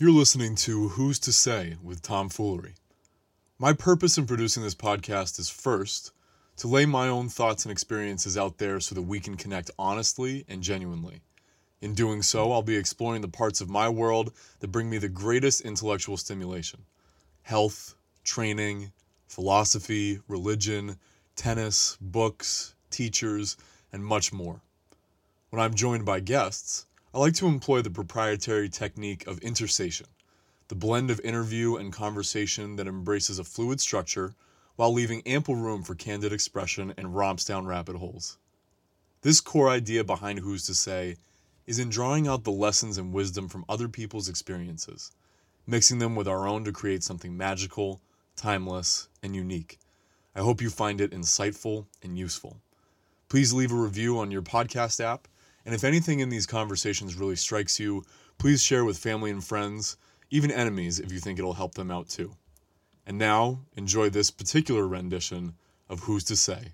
You're listening to Who's to Say with Tom Foolery. My purpose in producing this podcast is first, to lay my own thoughts and experiences out there so that we can connect honestly and genuinely. In doing so, I'll be exploring the parts of my world that bring me the greatest intellectual stimulation health, training, philosophy, religion, tennis, books, teachers, and much more. When I'm joined by guests, I like to employ the proprietary technique of intersation, the blend of interview and conversation that embraces a fluid structure while leaving ample room for candid expression and romps down rabbit holes. This core idea behind Who's to Say is in drawing out the lessons and wisdom from other people's experiences, mixing them with our own to create something magical, timeless, and unique. I hope you find it insightful and useful. Please leave a review on your podcast app and if anything in these conversations really strikes you, please share with family and friends, even enemies if you think it'll help them out too. And now, enjoy this particular rendition of Who's to Say.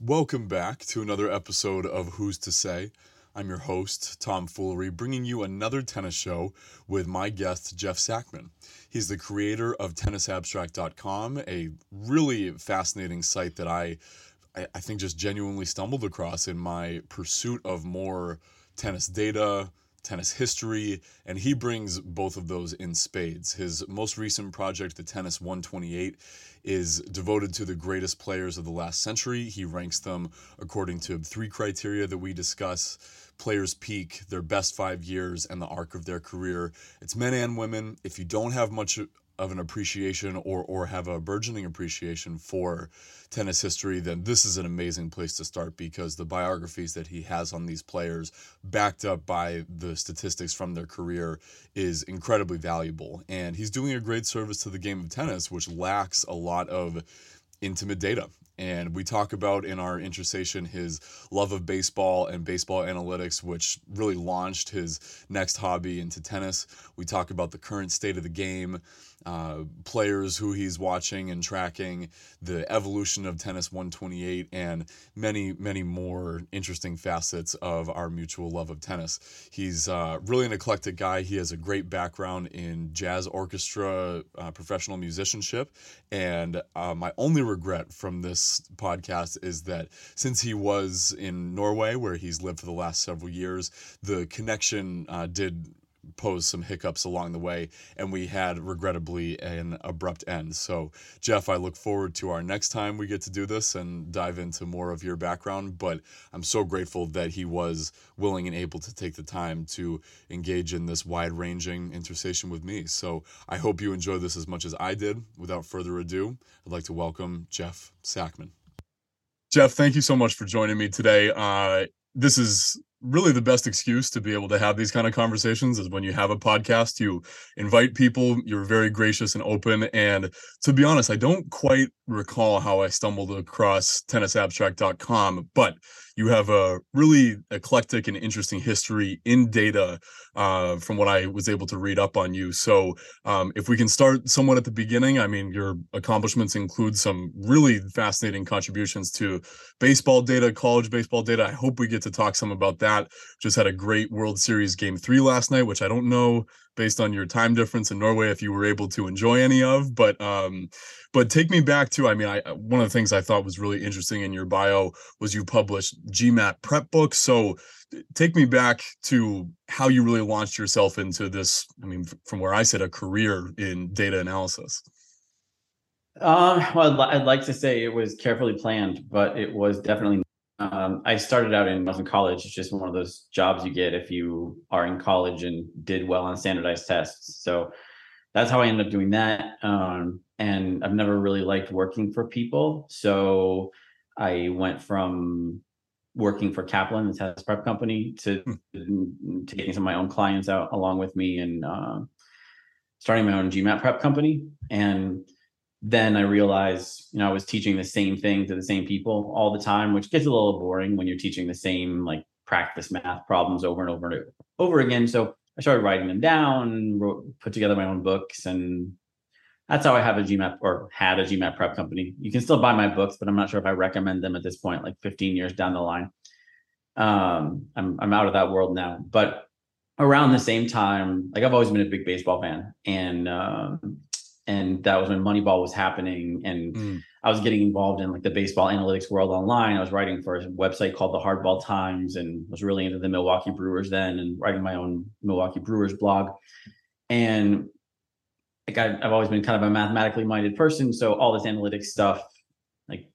Welcome back to another episode of Who's to Say. I'm your host, Tom Foolery, bringing you another tennis show with my guest, Jeff Sackmann. He's the creator of TennisAbstract.com, a really fascinating site that I I, I think just genuinely stumbled across in my pursuit of more tennis data, tennis history, and he brings both of those in spades. His most recent project, the Tennis 128, is devoted to the greatest players of the last century. He ranks them according to three criteria that we discuss players peak, their best five years, and the arc of their career. It's men and women. If you don't have much of an appreciation or or have a burgeoning appreciation for tennis history, then this is an amazing place to start because the biographies that he has on these players, backed up by the statistics from their career, is incredibly valuable. And he's doing a great service to the game of tennis, which lacks a lot of intimate data. And we talk about in our intersation his love of baseball and baseball analytics, which really launched his next hobby into tennis. We talk about the current state of the game, uh, players who he's watching and tracking, the evolution of Tennis 128, and many, many more interesting facets of our mutual love of tennis. He's uh, really an eclectic guy. He has a great background in jazz orchestra, uh, professional musicianship. And uh, my only regret from this podcast is that since he was in Norway, where he's lived for the last several years, the connection uh, did posed some hiccups along the way, and we had regrettably an abrupt end. So, Jeff, I look forward to our next time we get to do this and dive into more of your background. But I'm so grateful that he was willing and able to take the time to engage in this wide ranging intersation with me. So, I hope you enjoy this as much as I did. Without further ado, I'd like to welcome Jeff Sackmann. Jeff, thank you so much for joining me today. Uh, this is really the best excuse to be able to have these kind of conversations is when you have a podcast you invite people you're very gracious and open. And to be honest i don't quite recall how i stumbled across tennisabstract.com but you have a really eclectic and interesting history in data uh, from what I was able to read up on you. So, um, if we can start somewhat at the beginning, I mean, your accomplishments include some really fascinating contributions to baseball data, college baseball data. I hope we get to talk some about that. Just had a great World Series game three last night, which I don't know based on your time difference in Norway if you were able to enjoy any of. But um, but take me back to I mean, I one of the things I thought was really interesting in your bio was you published GMAT prep books. So take me back to how you really launched yourself into this. I mean, from where I said a career in data analysis. Um, well, I'd like to say it was carefully planned, but it was definitely um, I started out in Muslim college. It's just one of those jobs you get if you are in college and did well on standardized tests. So that's how I ended up doing that. Um, and I've never really liked working for people. So I went from working for Kaplan, the test prep company, to hmm. taking some of my own clients out along with me and uh, starting my own GMAT prep company. And then I realized, you know, I was teaching the same thing to the same people all the time, which gets a little boring when you're teaching the same like practice math problems over and over and over again. So I started writing them down, wrote, put together my own books, and that's how I have a GMAT or had a GMAT prep company. You can still buy my books, but I'm not sure if I recommend them at this point, like 15 years down the line. Um, I'm I'm out of that world now, but around the same time, like I've always been a big baseball fan, and um, and that was when Moneyball was happening, and mm. I was getting involved in like the baseball analytics world online. I was writing for a website called the Hardball Times, and was really into the Milwaukee Brewers then, and writing my own Milwaukee Brewers blog. And like I, I've always been kind of a mathematically minded person, so all this analytics stuff, like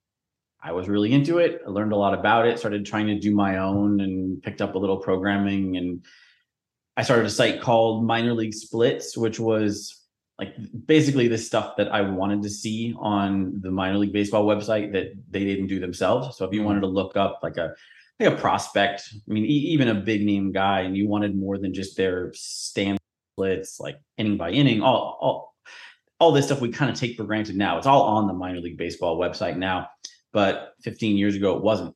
I was really into it. I learned a lot about it. Started trying to do my own, and picked up a little programming and I started a site called Minor League Splits, which was like basically the stuff that I wanted to see on the minor league baseball website that they didn't do themselves. So if you mm-hmm. wanted to look up like a like a prospect, I mean, e- even a big name guy, and you wanted more than just their splits, like inning by inning, all all all this stuff we kind of take for granted now. It's all on the minor league baseball website now, but 15 years ago it wasn't.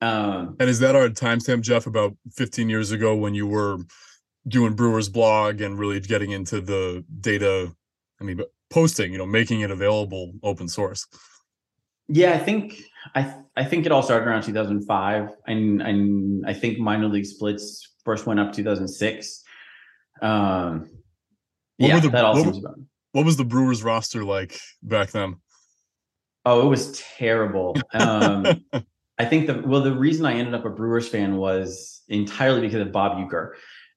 Um, and is that our timestamp, Jeff? About 15 years ago when you were doing Brewers blog and really getting into the data. I mean, posting, you know, making it available open source. Yeah, I think I I think it all started around 2005, and and I think minor league splits first went up 2006. Um, what yeah, the, that all what, seems about. What was the Brewers roster like back then? Oh, it was terrible. Um, I think the well, the reason I ended up a Brewers fan was entirely because of Bob Uecker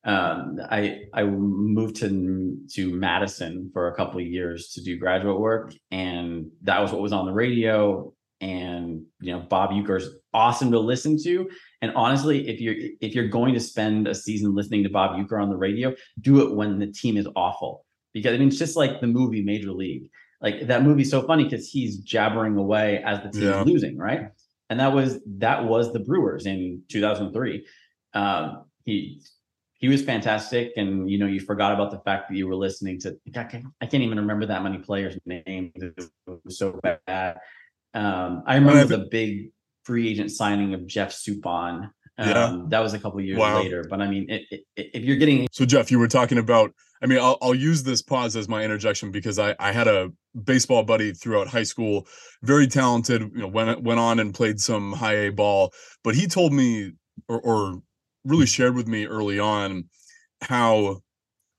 um, I I moved to to Madison for a couple of years to do graduate work, and that was what was on the radio. And you know, Bob Uecker's awesome to listen to. And honestly, if you're if you're going to spend a season listening to Bob Uecker on the radio, do it when the team is awful. Because I mean, it's just like the movie Major League. Like that movie's so funny because he's jabbering away as the team yeah. is losing, right? And that was that was the Brewers in 2003. Um, he he was fantastic. And, you know, you forgot about the fact that you were listening to, I can't, I can't even remember that many players' names. It was so bad. Um, I remember the big free agent signing of Jeff Suppan. Um, yeah. That was a couple years wow. later. But I mean, it, it, if you're getting. So, Jeff, you were talking about, I mean, I'll, I'll use this pause as my interjection because I, I had a baseball buddy throughout high school, very talented, you know, went, went on and played some high A ball. But he told me, or, or really shared with me early on how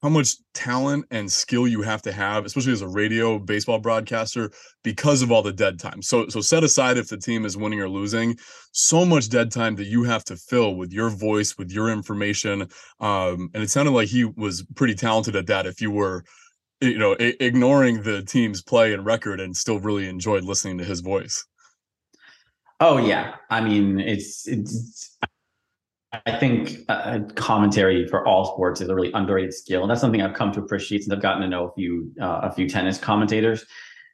how much talent and skill you have to have, especially as a radio baseball broadcaster, because of all the dead time. So, so set aside if the team is winning or losing, so much dead time that you have to fill with your voice, with your information. Um, and it sounded like he was pretty talented at that. If you were, you know, ignoring the team's play and record, and still really enjoyed listening to his voice. Oh yeah, I mean, it's it's I think uh, commentary for all sports is a really underrated skill, and that's something I've come to appreciate since I've gotten to know a few uh, a few tennis commentators.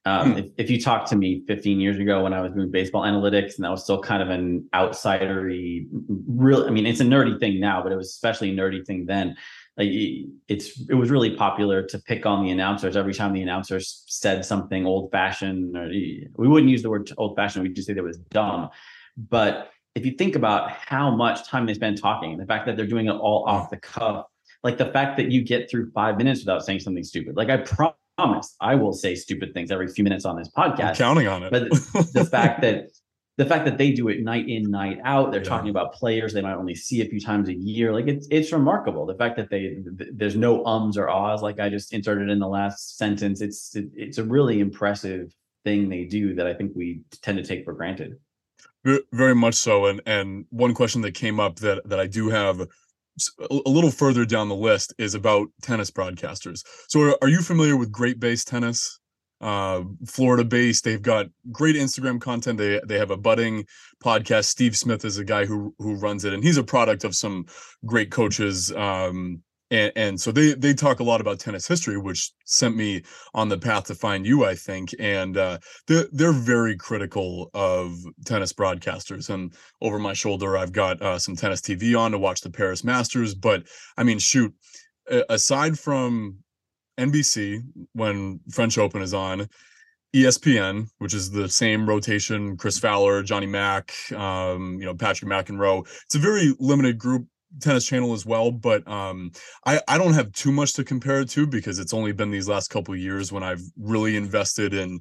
Um, hmm. if, if, you talked to me 15 years ago when I was doing baseball analytics, and I was still kind of an outsidery, real. I mean, it's a nerdy thing now, but it was especially a nerdy thing then. Like it's it was really popular to pick on the announcers every time the announcers said something old fashioned, or we wouldn't use the word old fashioned. We'd just say that was dumb, but if you think about how much time they spend talking, the fact that they're doing it all off mm. the cuff, like the fact that you get through five minutes without saying something stupid. Like I promise I will say stupid things every few minutes on this podcast. I'm counting on it. But the fact that the fact that they do it night in, night out, they're yeah. talking about players they might only see a few times a year. Like it's it's remarkable. The fact that they there's no ums or ahs like I just inserted in the last sentence. It's it's a really impressive thing they do that I think we tend to take for granted. Very much so. And and one question that came up that that I do have a little further down the list is about tennis broadcasters. So are, you familiar with Great Base Tennis? Uh, Florida based. They've got great Instagram content. They they have a budding podcast. Steve Smith is a guy who who runs it, and he's a product of some great coaches. Um, and, and so they they talk a lot about tennis history, which sent me on the path to find you, I think. And uh, they're they're very critical of tennis broadcasters. And over my shoulder, I've got uh, some tennis TV on to watch the Paris Masters. But I mean, shoot, aside from NBC when French Open is on, ESPN, which is the same rotation, Chris Fowler, Johnny Mac, um, you know, Patrick McEnroe. It's a very limited group tennis channel as well but um i i don't have too much to compare it to because it's only been these last couple years when i've really invested in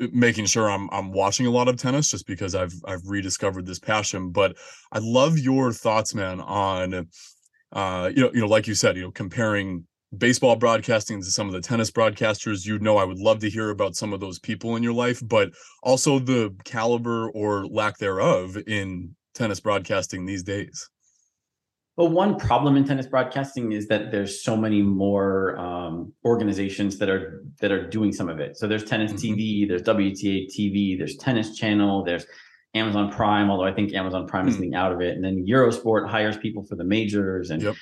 uh, making sure i'm i'm watching a lot of tennis just because i've i've rediscovered this passion but i love your thoughts man on uh, you know, you know, like you said, you know, comparing baseball broadcasting to some of the tennis broadcasters, you know, I would love to hear about some of those people in your life, but also the caliber or lack thereof in tennis broadcasting these days. Well, one problem in tennis broadcasting is that there's so many more um, organizations that are that are doing some of it. So there's Tennis mm-hmm. TV, there's WTA TV, there's Tennis Channel, there's Amazon Prime. Although I think Amazon Prime mm. is getting out of it, and then Eurosport hires people for the majors, and yep.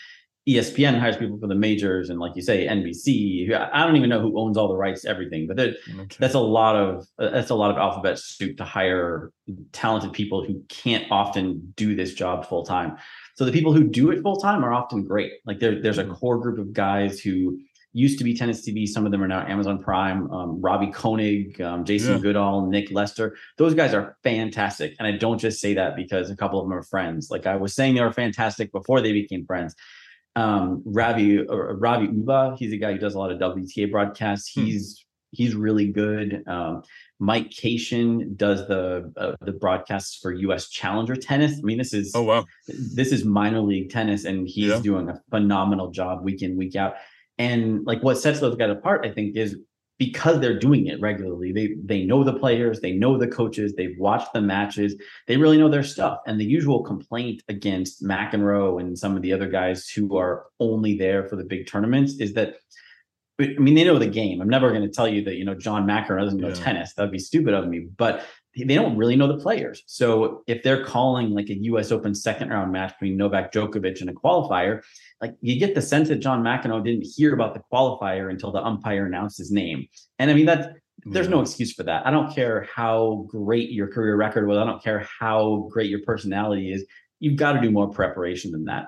ESPN hires people for the majors, and like you say, NBC. I don't even know who owns all the rights to everything, but okay. that's a lot of that's a lot of alphabet soup to hire talented people who can't often do this job full time. So the people who do it full time are often great. Like there, there's a mm-hmm. core group of guys who used to be tennis TV. Some of them are now Amazon Prime. Um, Robbie Koenig, um, Jason yeah. Goodall, Nick Lester. Those guys are fantastic. And I don't just say that because a couple of them are friends. Like I was saying, they were fantastic before they became friends um Ravi or Ravi Ubha. He's a guy who does a lot of WTA broadcasts. Hmm. He's he's really good. Um, Mike Cation does the uh, the broadcasts for U.S. Challenger tennis. I mean, this is oh wow, this is minor league tennis, and he's yeah. doing a phenomenal job week in week out. And like what sets those guys apart, I think, is because they're doing it regularly. They they know the players, they know the coaches, they've watched the matches, they really know their stuff. And the usual complaint against McEnroe and some of the other guys who are only there for the big tournaments is that I mean, they know the game. I'm never going to tell you that, you know, John McEnroe doesn't know yeah. tennis. That'd be stupid of me. But they don't really know the players. So if they're calling like a US Open second round match between Novak Djokovic and a qualifier, like you get the sense that John McEnroe didn't hear about the qualifier until the umpire announced his name. And I mean that there's no excuse for that. I don't care how great your career record was. I don't care how great your personality is. You've got to do more preparation than that.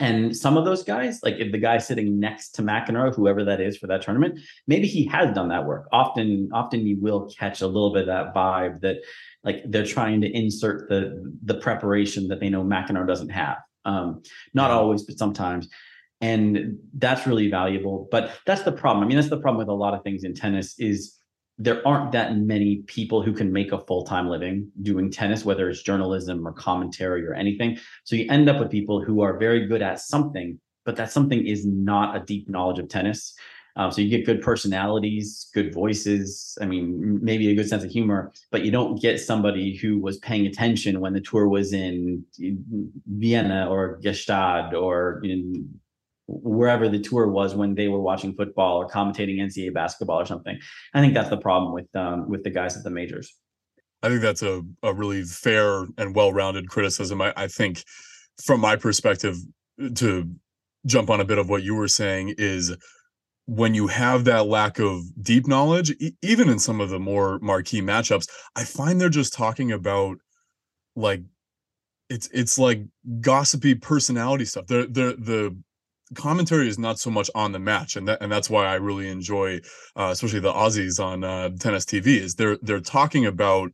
And some of those guys, like if the guy sitting next to McEnroe, whoever that is for that tournament, maybe he has done that work. Often, often you will catch a little bit of that vibe that like they're trying to insert the the preparation that they know McEnroe doesn't have. Um, not always, but sometimes. And that's really valuable. But that's the problem. I mean, that's the problem with a lot of things in tennis is there aren't that many people who can make a full-time living doing tennis whether it's journalism or commentary or anything. So you end up with people who are very good at something but that something is not a deep knowledge of tennis. Um, so you get good personalities good voices i mean maybe a good sense of humor but you don't get somebody who was paying attention when the tour was in vienna or gstaad or in wherever the tour was when they were watching football or commentating NCAA basketball or something. I think that's the problem with um, with the guys at the majors. I think that's a, a really fair and well-rounded criticism. I, I think from my perspective, to jump on a bit of what you were saying is when you have that lack of deep knowledge, e- even in some of the more marquee matchups, I find they're just talking about like it's it's like gossipy personality stuff. The the the commentary is not so much on the match and that and that's why I really enjoy uh, especially the Aussies on uh, tennis TV is they're they're talking about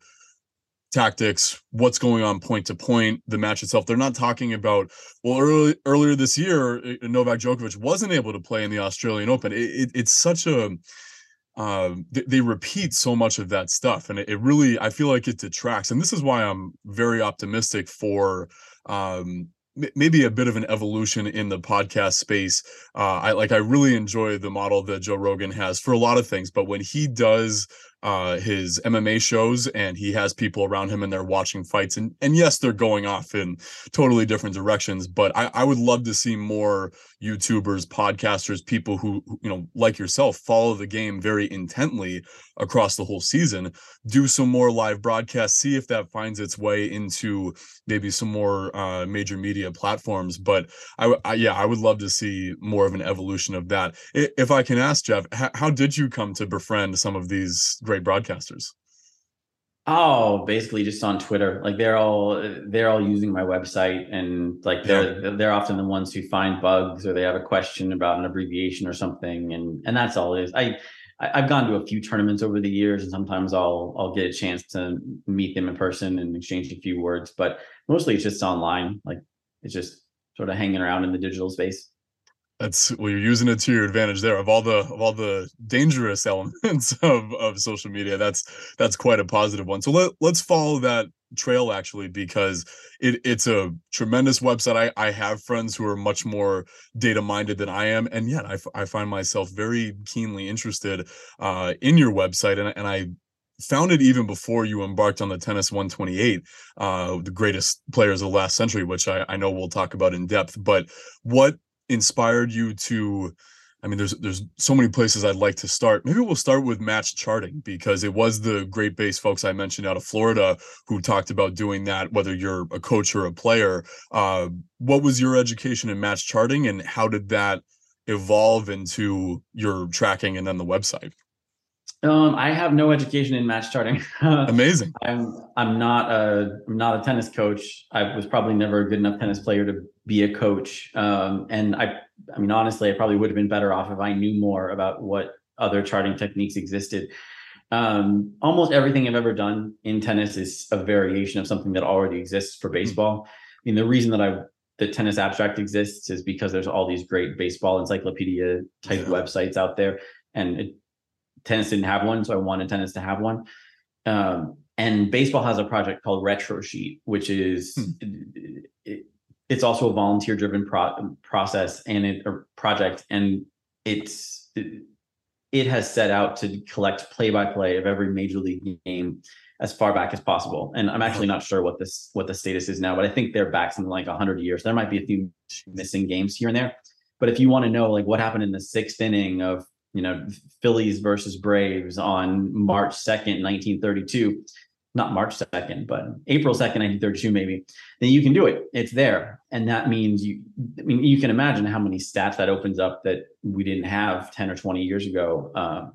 tactics what's going on point to point the match itself. They're not talking about well early, earlier this year uh, Novak Djokovic wasn't able to play in the Australian Open. It, it, it's such a uh, they, they, repeat so much of that stuff and it, it really I feel like it detracts and this is why I'm very optimistic for um, maybe a bit of an evolution in the podcast space. Uh, I like I really enjoy the model that Joe Rogan has for a lot of things, but when he does uh, his MMA shows and he has people around him and they're watching fights and and yes they're going off in totally different directions but I, I would love to see more YouTubers podcasters people who you know like yourself follow the game very intently across the whole season. Do some more live broadcasts see if that finds its way into maybe some more uh, major media platforms. But I, I, yeah I would love to see more of an evolution of that. If I can ask Jeff how, did you come to befriend some of these great broadcasters? Oh, basically just on Twitter. Like they're all they're all using my website and like they're yeah. they're often the ones who find bugs or they have a question about an abbreviation or something and and that's all it is. I I've gone to a few tournaments over the years and sometimes I'll I'll get a chance to meet them in person and exchange a few words, but mostly it's just online. Like it's just sort of hanging around in the digital space that's well you're using it to your advantage there. Of all the of all the dangerous elements of of social media that's that's quite a positive one. So let, let's follow that trail actually because it, it's a tremendous website. I, I have friends who are much more data minded than I am, and yet I, I find myself very keenly interested uh, in your website, and, and I found it even before you embarked on the tennis 128 uh, the greatest players of the last century which I, I know we'll talk about in depth. But what inspired you to I mean, there's there's so many places I'd like to start. Maybe we'll start with match charting because it was the great base folks I mentioned out of Florida who talked about doing that. Whether you're a coach or a player, uh, what was your education in match charting, and how did that evolve into your tracking and then the website? Um, I have no education in match charting. Amazing. I'm I'm not a I'm not a tennis coach. I was probably never a good enough tennis player to be a coach. Um, and I I mean honestly, I probably would have been better off if I knew more about what other charting techniques existed. Um, almost everything I've ever done in tennis is a variation of something that already exists for hmm. baseball. Mm-hmm. I mean, the reason that I the tennis abstract exists is because there's all these great baseball encyclopedia type yeah. websites out there, and it tennis didn't have one, so I wanted tennis to have one. Um, and baseball has a project called Retrosheet, which is hmm. it, it's also a volunteer driven pro- process and it, a project, and it's it, it has set out to collect play by play of every major league game as far back as possible. And I'm actually not sure what this what the status is now, but I think they're back something like 100 years. There might be a few missing games here and there, but if you want to know like what happened in the sixth inning of you know, Phillies versus Braves on March 2nd, 1932, not March 2nd, but April 2nd, 1932, maybe, then you can do it. It's there. And that means you, I mean, you can imagine how many stats that opens up that we didn't have 10 or 20 years ago. Um,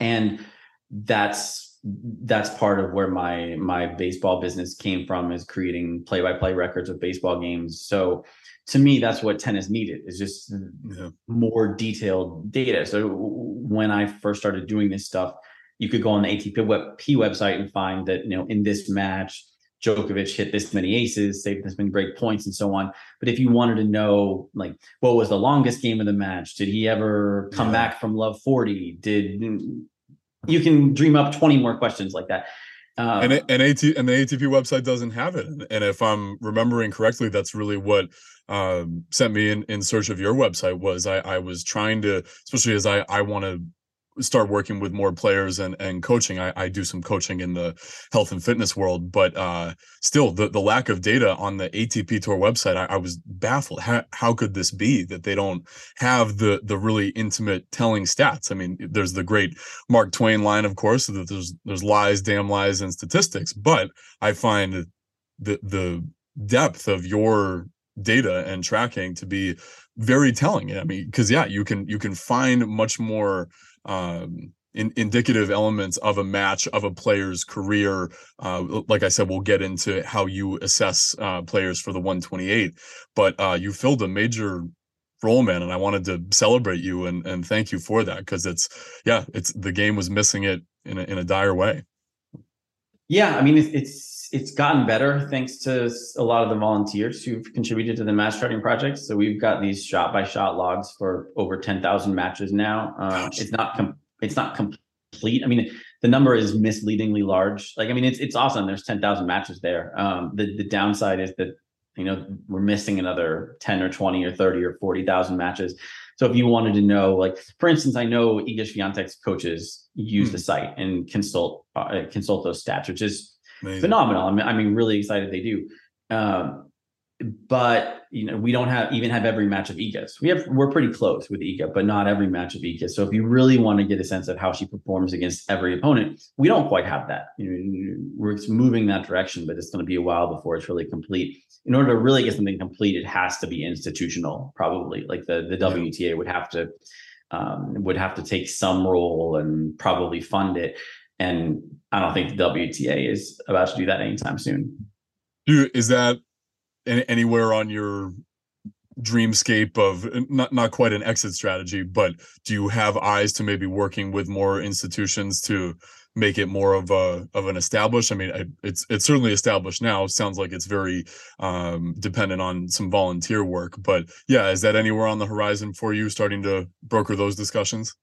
and that's, that's part of where my my baseball business came from is creating play-by-play records of baseball games so to me that's what tennis needed is just yeah. more detailed data so when i first started doing this stuff you could go on the atp web, P website and find that you know in this mm-hmm. match Djokovic hit this many aces, saved this many break points, and so on. But if you wanted to know, like, what was the longest game of the match? Did he ever come yeah. back from love 40? Did you can dream up 20 more questions like that? Um, and and AT and the ATP website doesn't have it. And, if I'm remembering correctly, that's really what um, sent me in in search of your website. Was I I was trying to, especially as I I want to start working with more players and and coaching. I, I do some coaching in the health and fitness world, but uh, still the the lack of data on the ATP Tour website, I, I, was baffled. How how could this be that they don't have the the really intimate telling stats? I mean, there's the great Mark Twain line, of course, that there's there's lies, damn lies, and statistics. But I find the the depth of your data and tracking to be very telling. I mean, because yeah, you can you can find much more um, in, indicative elements of a match of a player's career. Uh, like I said, we'll get into how you assess uh, players for the 128, but uh, you filled a major role, man, and I wanted to celebrate you and and thank you for that because it's yeah, it's the game was missing it in a, in a dire way. Yeah, I mean it's, it's it's gotten better thanks to a lot of the volunteers who've contributed to the match charting project. So we've got these shot by shot logs for over ten thousand matches now. Uh, it's not com- it's not complete. I mean, the number is misleadingly large. Like I mean, it's it's awesome. There's ten thousand matches there. Um, the the downside is that you know we're missing another ten or twenty or thirty or forty thousand matches. So if you wanted to know, like for instance, I know Iga Swiatek's coaches use mm. the site and consult uh, consult those stats, which is Amazing. phenomenal. I mean, I mean, really excited they do. Um, but you know, we don't have even have every match of Iga's. We have we're pretty close with Iga, but not every match of Iga. So if you really want to get a sense of how she performs against every opponent, we don't quite have that. You know, we're moving that direction, but it's going to be a while before it's really complete. In order to really get something complete, it has to be institutional, probably. Like the the WTA would have to um, would have to take some role and probably fund it. And I don't think the WTA is about to do that anytime soon. Is that anywhere on your dreamscape of not not quite an exit strategy, but do you have eyes to maybe working with more institutions to make it more of a of an established? I mean, it's it's certainly established now. Sounds like it's very um, dependent on some volunteer work, but yeah, is that anywhere on the horizon for you, starting to broker those discussions?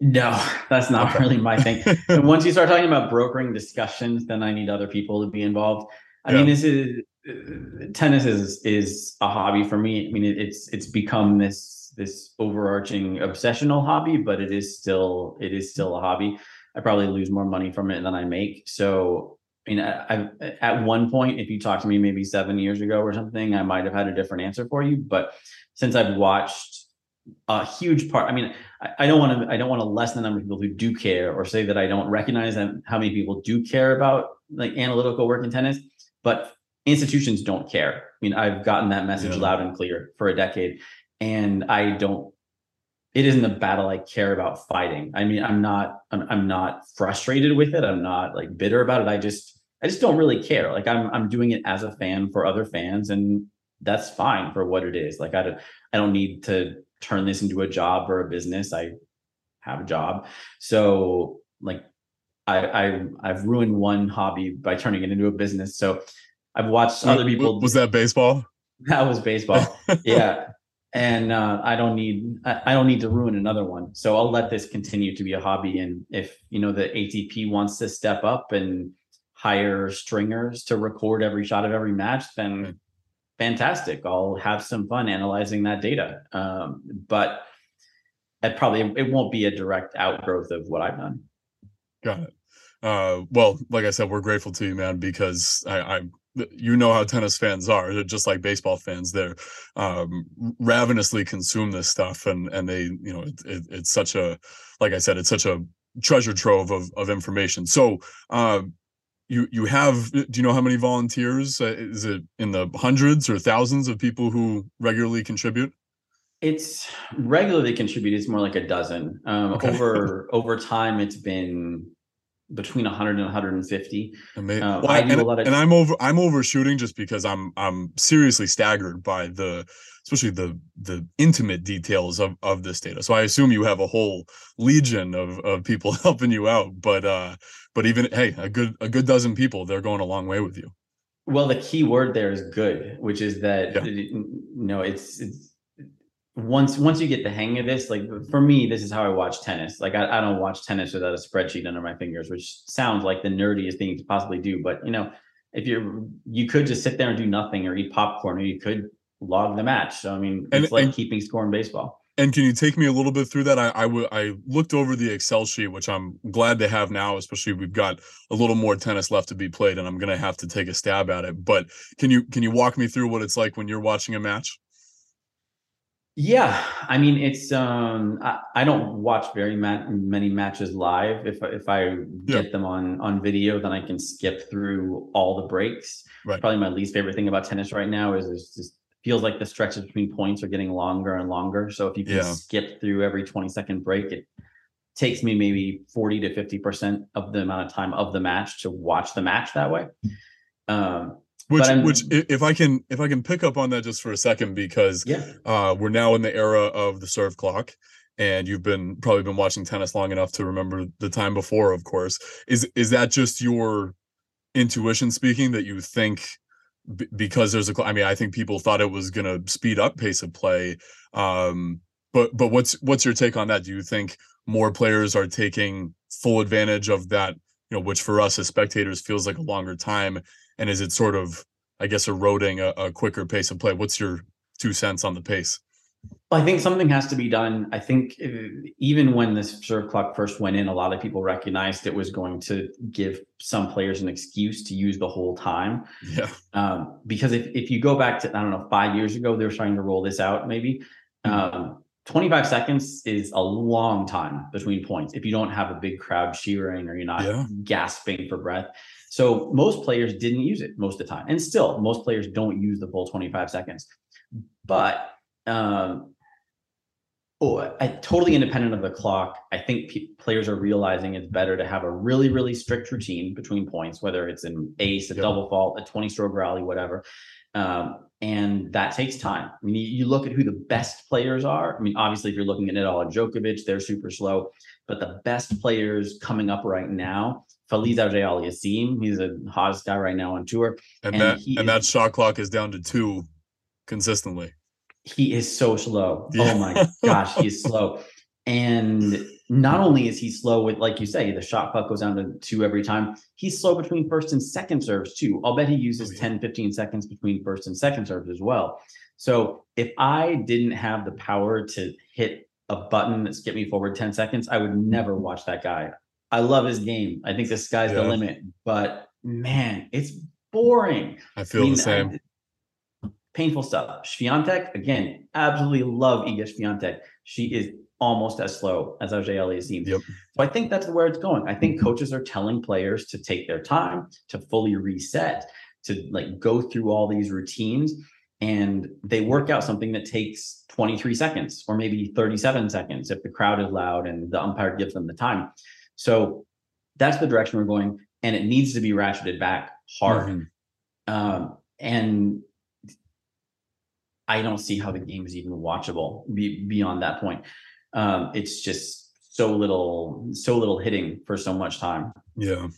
No, that's not Okay. really my thing. and once you start talking about brokering discussions, then I need other people to be involved. I mean, this is tennis is is a hobby for me. I mean, it, it's it's become this this overarching obsessional hobby, but it is still it is still a hobby. I probably lose more money from it than I make. So, I mean, I, I at one point, if you talked to me maybe seven years ago or something, I might have had a different answer for you. But since I've watched a huge part, I mean, I, I don't want to I don't want to lessen the number of people who do care or say that I don't recognize that how many people do care about like analytical work in tennis, but institutions don't care. I mean, I've gotten that message Yeah. loud and clear for a decade, and I don't. It isn't a battle I care about fighting. I mean, I'm not. I'm, I'm not frustrated with it. I'm not like bitter about it. I just. I just don't really care. Like I'm. I'm doing it as a fan for other fans, and that's fine for what it is. Like I don't. I don't need to turn this into a job or a business. I have a job. So like I I I've ruined one hobby by turning it into a business. So I've watched other people Was that baseball? that was baseball. yeah. And uh, I don't need I, I don't need to ruin another one. So I'll let this continue to be a hobby. And if you know the ATP wants to step up and hire stringers to record every shot of every match, then fantastic. I'll have some fun analyzing that data. Um, but it probably it won't be a direct outgrowth of what I've done. Got it. Uh, well, like I said, we're grateful to you, man, because I, I, you know how tennis fans are, they're just like baseball fans. They're um, ravenously consume this stuff, and and they, you know, it, it, it's such a, like I said, it's such a treasure trove of of information. So, uh, you you have, do you know how many volunteers? Uh, is it in the hundreds or thousands of people who regularly contribute? It's regularly contributed. It's more like a dozen. Um, Okay. Over over time, it's been between 100 and 150. Ama- Um, well, I do and, a lot of- and I'm over I'm overshooting just because I'm I'm seriously staggered by the especially the the intimate details of of this data. So I assume you have a whole legion of of people helping you out, but uh but even hey, a good a good dozen people, they're going a long way with you. Well, the key word there is good, which is that Yeah. you know it's it's once once you get the hang of this, like for me, this is how I watch tennis. Like I, I don't watch tennis without a spreadsheet under my fingers, which sounds like the nerdiest thing to possibly do. But you know, if you're you could just sit there and do nothing or eat popcorn, or you could log the match. So I mean, And- it's like and- keeping score in baseball. And can you take me a little bit through that? I I w- I looked over the Excel sheet, which I'm glad to have now, especially we've got a little more tennis left to be played, and I'm gonna have to take a stab at it. But can you can you walk me through what it's like when you're watching a match? Yeah, I mean it's um I, I don't watch very ma- many matches live. If if I Yeah. get them on on video, then I can skip through all the breaks. Right. Probably my least favorite thing about tennis right now is it just feels like the stretches between points are getting longer and longer. So if you can Yeah. skip through every 20 second break, it takes me maybe 40 to 50% of the amount of time of the match to watch the match that way. Um Which which if I can if I can pick up on that just for a second because yeah. uh we're now in the era of the serve clock and you've been probably been watching tennis long enough to remember the time before of course is is that just your intuition speaking that you think b- because there's a. I mean I think people thought it was going to speed up pace of play um but but what's what's your take on that do you think more players are taking full advantage of that you know which for us as spectators feels like a longer time and is it sort of I guess eroding a, a quicker pace of play what's your two cents on the pace I think something has to be done. I think uh, even when this serve clock first went in, a lot of people recognized it was going to give some players an excuse to use the whole time. yeah Um, because if, if you go back to, I don't know, five years ago, they were trying to roll this out maybe. Um, 25 seconds is a long time between points if you don't have a big crowd cheering or you're not Yeah. gasping for breath. So most players didn't use it most of the time. And still, most players don't use the full 25 seconds. But um, oh, I, totally independent of the clock, I think pe- players are realizing it's better to have a really, really strict routine between points, whether it's an ace, a Yep. double fault, a 20 stroke rally, whatever. Um, and that takes time. I mean, you, you look at who the best players are. I mean, obviously, if you're looking at Nadal and Djokovic, they're super slow. But the best players coming up right now, Felix Auger Aliassime, he's a hottest guy right now on tour. and, And that and is- that shot clock is down to two consistently he is so slow. Yeah. Oh my gosh, he's slow. And not only is he slow with, like you say, the shot clock goes down to two every time, he's slow between first and second serves too. I'll bet he uses oh, yeah. 10, 15 seconds between first and second serves as well. So if I didn't have the power to hit a button that skipped me forward 10 seconds, I would never mm-hmm. watch that guy. I love his game. I think the sky's yeah. the limit, but man, it's boring. I feel I mean, the same. I, painful stuff. Swiatek, again, absolutely love Iga Swiatek. She is almost as slow as Auger Aliassime. Yep. So I think that's where it's going. I think coaches are telling players to take their time, to fully reset, to like go through all these routines and they work out something that takes 23 seconds or maybe 37 seconds if the crowd is loud and the umpire gives them the time. So that's the direction we're going, and it needs to be ratcheted back hard. Mm-hmm. Um, and I don't see how the game is even watchable be, beyond that point. Um, it's just so little, so little hitting for so much time. Yeah.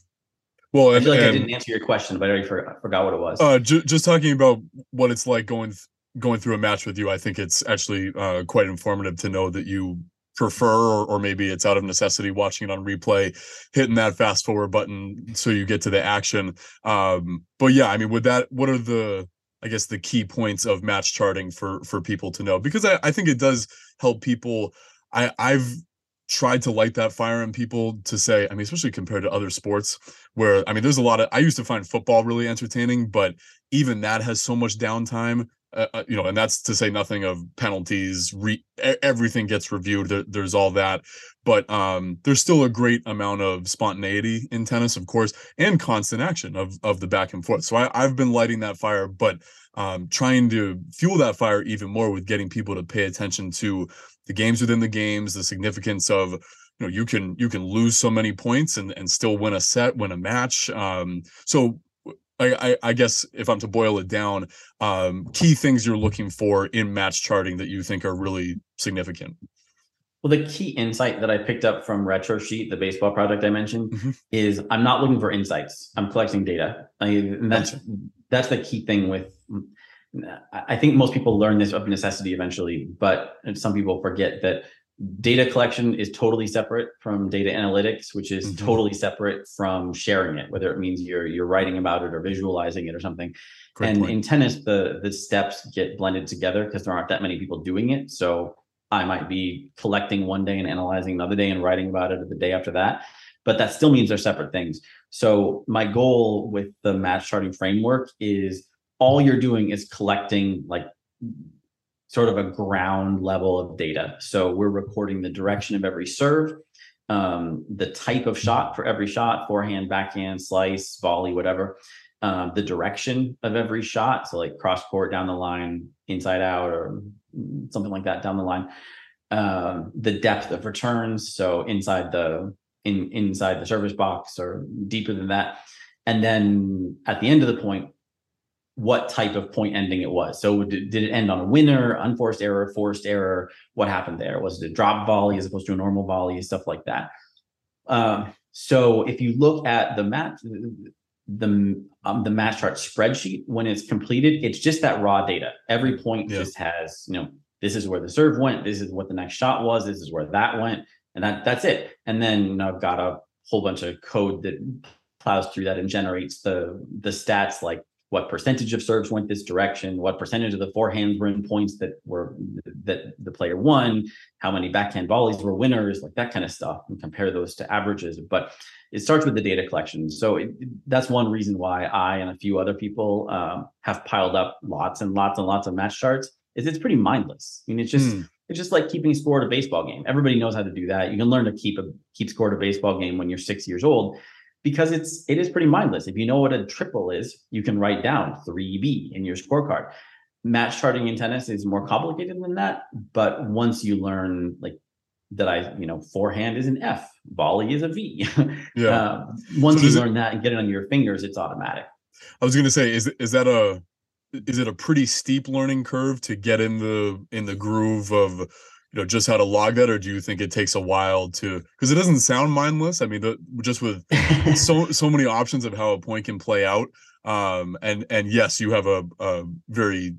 Well, and, I feel like I didn't answer your question, but I already forgot, forgot what it was. Uh, ju- just talking about what it's like going th- going through a match with you, I think it's actually uh, quite informative to know that you prefer, or, or, maybe it's out of necessity, watching it on replay, hitting that fast forward button so you get to the action. Um, but yeah, I mean, with that, what are the I guess the key points of match charting for for people to know? Because I, I think it does help people. I I've tried to light that fire in people to say, I mean, especially compared to other sports where, I mean, there's a lot of, I used to find football really entertaining, but even that has so much downtime. Uh, uh you know, and that's to say nothing of penalties. Re- everything gets reviewed. There, there's all that, but um, there's still a great amount of spontaneity in tennis, of course, and constant action of of the back and forth. So I, I've been lighting that fire, but um, trying to fuel that fire even more with getting people to pay attention to the games within the games, the significance of you know you can you can lose so many points and and still win a set, win a match. Um, so I, I, I guess if I'm to boil it down, um, key things you're looking for in match charting that you think are really significant. Well, the key insight that I picked up from Retrosheet, the baseball project I mentioned, mm-hmm. is I'm not looking for insights. I'm collecting data. I, that's that's the key thing with I think most people learn this of necessity eventually, but some people forget that data collection is totally separate from data analytics, which is mm-hmm. totally separate from sharing it, whether it means you're you're writing about it or visualizing it or something. Great and point. in tennis, the the steps get blended together because there aren't that many people doing it. So I might be collecting one day and analyzing another day and writing about it the day after that. But that still means they're separate things. So my goal with the match charting framework is all you're doing is collecting like sort of a ground level of data. So we're recording the direction of every serve, um, the type of shot for every shot, forehand, backhand, slice, volley, whatever, uh, the direction of every shot. So like cross court down the line, inside out, or something like that down the line. Um, the depth of returns, so inside the in inside the service box or deeper than that. And then at the end of the point, what type of point ending it was. So did, did, it end on a winner, unforced error, forced error? What happened there? Was it a drop volley as opposed to a normal volley, stuff like that? Um, so if you look at the match, the um, the match chart spreadsheet when it's completed, it's just that raw data. Every point yeah. just has you know this is where the serve went, this is what the next shot was, this is where that went, and that that's it. And then I've got a whole bunch of code that plows through that and generates the the stats like what percentage of serves went this direction, what percentage of the forehands were in points that were that the player won, how many backhand volleys were winners, like that kind of stuff, and compare those to averages. But it starts with the data collection. So it, that's one reason why I and a few other people um, have piled up lots and lots and lots of match charts. Is it's pretty mindless. I mean, it's just. Mm. It's just like keeping score at a baseball game. Everybody knows how to do that. You can learn to keep a keep score at a baseball game when you're six years old because it's it is pretty mindless. If you know what a triple is, you can write down 3B in your scorecard. Match charting in tennis is more complicated than that, but once you learn like that I, you know, forehand is an F, volley is a V. Yeah. Uh, once so you learn it, that and get it on your fingers, it's automatic. I was gonna say, is is that a is it a pretty steep learning curve to get in the in the groove of you know just how to log that or do you think it takes a while to because it doesn't sound mindless? I mean the, just with so so many options of how a point can play out um and and yes you have a, a very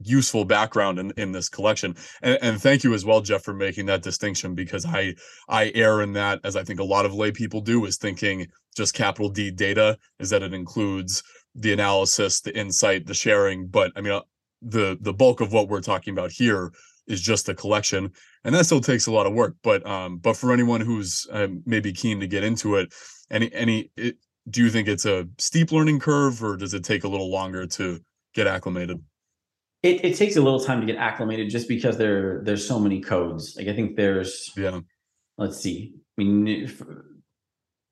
useful background in, in this collection. And, and thank you as well jeff for making that distinction because i i err in that as i think a lot of lay people do is thinking just capital d data is that it includes the analysis the insight the sharing. But i mean uh, the the bulk of what we're talking about here is just the collection and that still takes a lot of work but um but for anyone who's uh, maybe keen to get into it any any it, do you think it's a steep learning curve or does it take a little longer to get acclimated it, it takes a little time to get acclimated just because there there's so many codes. Like I think there's yeah. Let's see. I mean, if,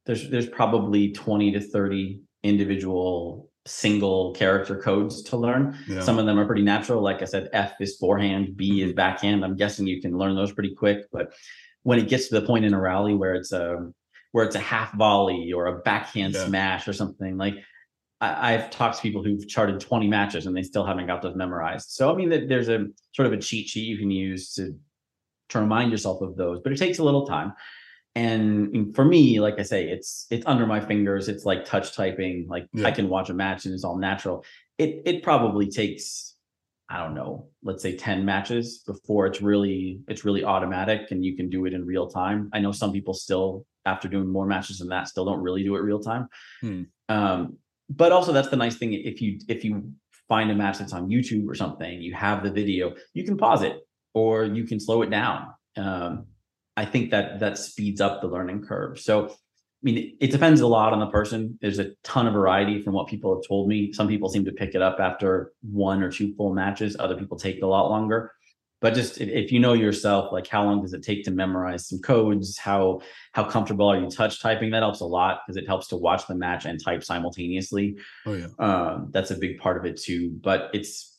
there's there's probably 20 to 30 individual single character codes to learn. Yeah. Some of them are pretty natural. Like I said, F is forehand, B is backhand. I'm guessing you can learn those pretty quick. But when it gets to the point in a rally where it's a where it's a half volley or a backhand yeah. smash or something like I, have talked to people who've charted 20 matches and they still haven't got those memorized. So I mean, there's a sort of a cheat sheet you can use to to remind yourself of those, but it takes a little time. And for me, like I say, it's it's under my fingers. It's like touch typing. Like yeah. I can watch a match and it's all natural. It it probably takes I don't know, let's say 10 matches before it's really it's really automatic and you can do it in real time. I know some people still after doing more matches than that still don't really do it real time. Hmm. Um, but also that's the nice thing if you if you find a match that's on YouTube or something, you have the video, you can pause it or you can slow it down. Um, I think that that speeds up the learning curve. So, I mean, it, depends a lot on the person. There's a ton of variety from what people have told me. Some people seem to pick it up after one or two full matches. Other people take it a lot longer but just if, if, you know yourself like how long does it take to memorize some codes how how comfortable are you touch typing that helps a lot because it helps to watch the match and type simultaneously oh yeah um, that's a big part of it too but it's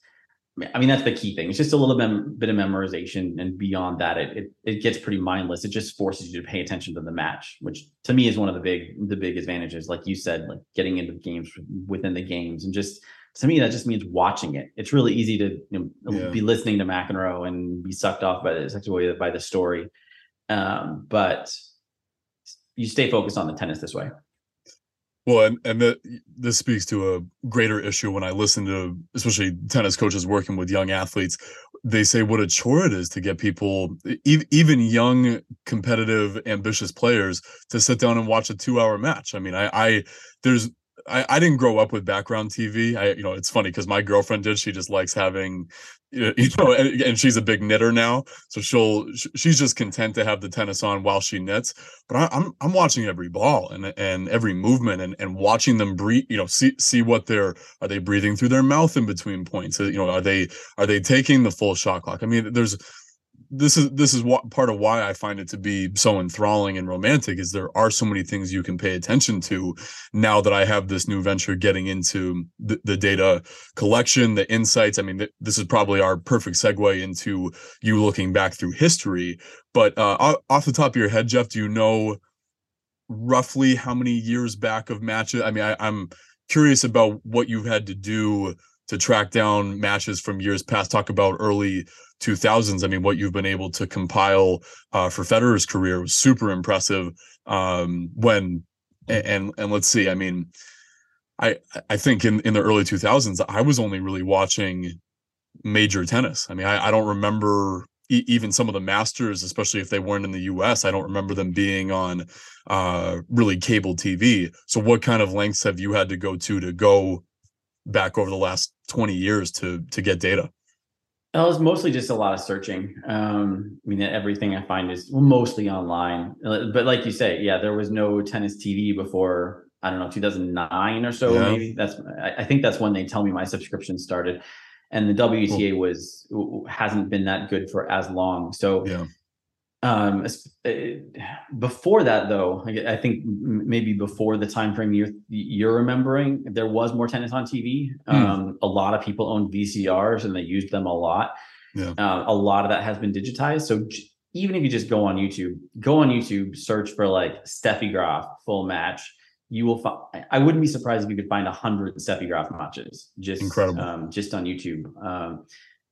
I mean, that's the key thing. It's just a little bit, bit of memorization, and beyond that, it, it it gets pretty mindless. It just forces you to pay attention to the match, which to me is one of the big the big advantages. Like you said, like getting into the games within the games, and just to me that just means watching it. It's really easy to you know, yeah. be listening to McEnroe and be sucked off by the by the story, um, but you stay focused on the tennis this way. Well, and and that this speaks to a greater issue when I listen to especially tennis coaches working with young athletes. They say what a chore it is to get people, even young, competitive, ambitious players, to sit down and watch a two-hour match. I mean, I, I there's I, I didn't grow up with background TV. I, you know, it's funny because my girlfriend did. She just likes having, you know, and, and, she's a big knitter now, so she'll she's just content to have the tennis on while she knits. But I, am I'm, I'm watching every ball and and every movement and and watching them breathe. You know, see see what they're are they breathing through their mouth in between points. Uh, you know, are they are they taking the full shot clock? I mean, there's this is this is what part of why I find it to be so enthralling and romantic is there are so many things you can pay attention to now that I have this new venture getting into the, the data collection, the insights. I mean, th- this is probably our perfect segue into you looking back through history. But uh, off the top of your head, Jeff, do you know roughly how many years back of matches? I mean, I, I'm curious about what you've had to do to track down matches from years past. Talk about early 2000s. I mean, what you've been able to compile uh, for Federer's career was super impressive. Um, when and and let's see, I mean, I I think in in the early 2000s, I was only really watching major tennis. I mean, I, I don't remember even some of the masters, especially if they weren't in the U.S. I don't remember them being on uh, really cable TV. So, what kind of lengths have you had to go to to go back over the last 20 years to to get data? It was mostly just a lot of searching. Um, I mean, everything I find is mostly online. Uh, but like you say, yeah, there was no tennis TV before I don't know 2009 or so. Yeah. Maybe that's I, think that's when they tell me my subscription started, and the WTA cool. was hasn't been that good for as long. So yeah. Um, uh, before that, though, I think maybe before the time frame you're you're remembering, there was more tennis on TV. Mm. Um, a lot of people owned VCRs and they used them a lot. Yeah. Uh, a lot of that has been digitized. So j- even if you just go on YouTube, go on YouTube, search for like Steffi Graf full match. You will find. I wouldn't be surprised if you could find a hundred Steffi Graf matches just incredible, um, just on YouTube. Um,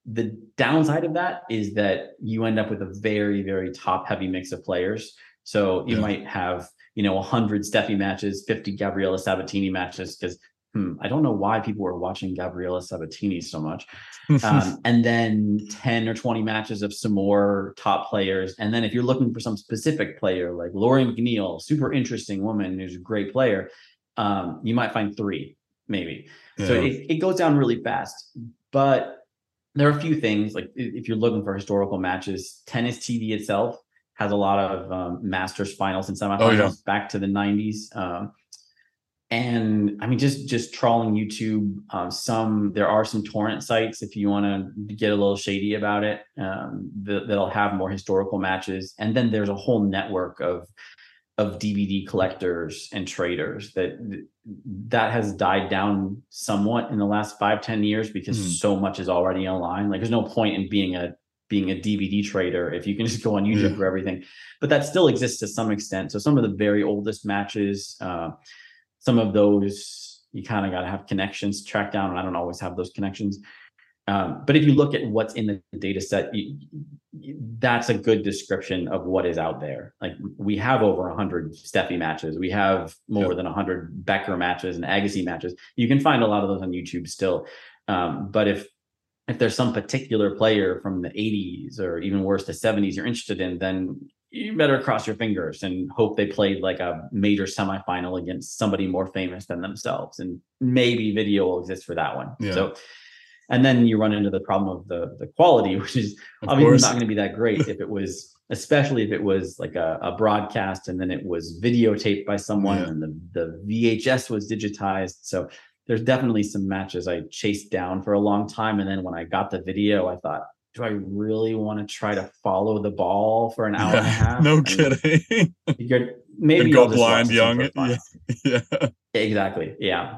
the downside of that is that you end up with a very, very top heavy mix of players. So you yeah. might have, you know, 100 Steffi matches, 50 Gabriela Sabatini matches, because hmm, I don't know why people were watching Gabriela Sabatini so much. Um, and then 10 or 20 matches of some more top players. And then if you're looking for some specific player like Lori McNeil, super interesting woman who's a great player, um, you might find three, maybe. Yeah. So it, it goes down really fast. But there are a few things like if you're looking for historical matches, tennis TV itself has a lot of um, Masters finals and semifinals oh, yeah. back to the 90s. Um, and I mean, just just trawling YouTube. Um, some there are some torrent sites if you want to get a little shady about it. Um, that, that'll have more historical matches, and then there's a whole network of of DVD collectors and traders that that has died down somewhat in the last five ten years because mm. so much is already online. Like, there's no point in being a being a DVD trader if you can just go on YouTube yeah. for everything. But that still exists to some extent. So some of the very oldest matches. Uh, some of those you kind of got to have connections tracked down and i don't always have those connections um, but if you look at what's in the data set you, that's a good description of what is out there like we have over 100 steffi matches we have more yep. than 100 becker matches and agassi matches you can find a lot of those on youtube still um, but if if there's some particular player from the 80s or even worse the 70s you're interested in then you better cross your fingers and hope they played like a major semifinal against somebody more famous than themselves. And maybe video will exist for that one. Yeah. So, and then you run into the problem of the the quality, which is of obviously course. not going to be that great if it was, especially if it was like a, a broadcast and then it was videotaped by someone yeah. and the, the VHS was digitized. So there's definitely some matches I chased down for a long time. And then when I got the video, I thought, do I really want to try to follow the ball for an hour yeah, and a half? No I kidding. Mean, maybe you go blind young. Yeah. yeah. Exactly. Yeah.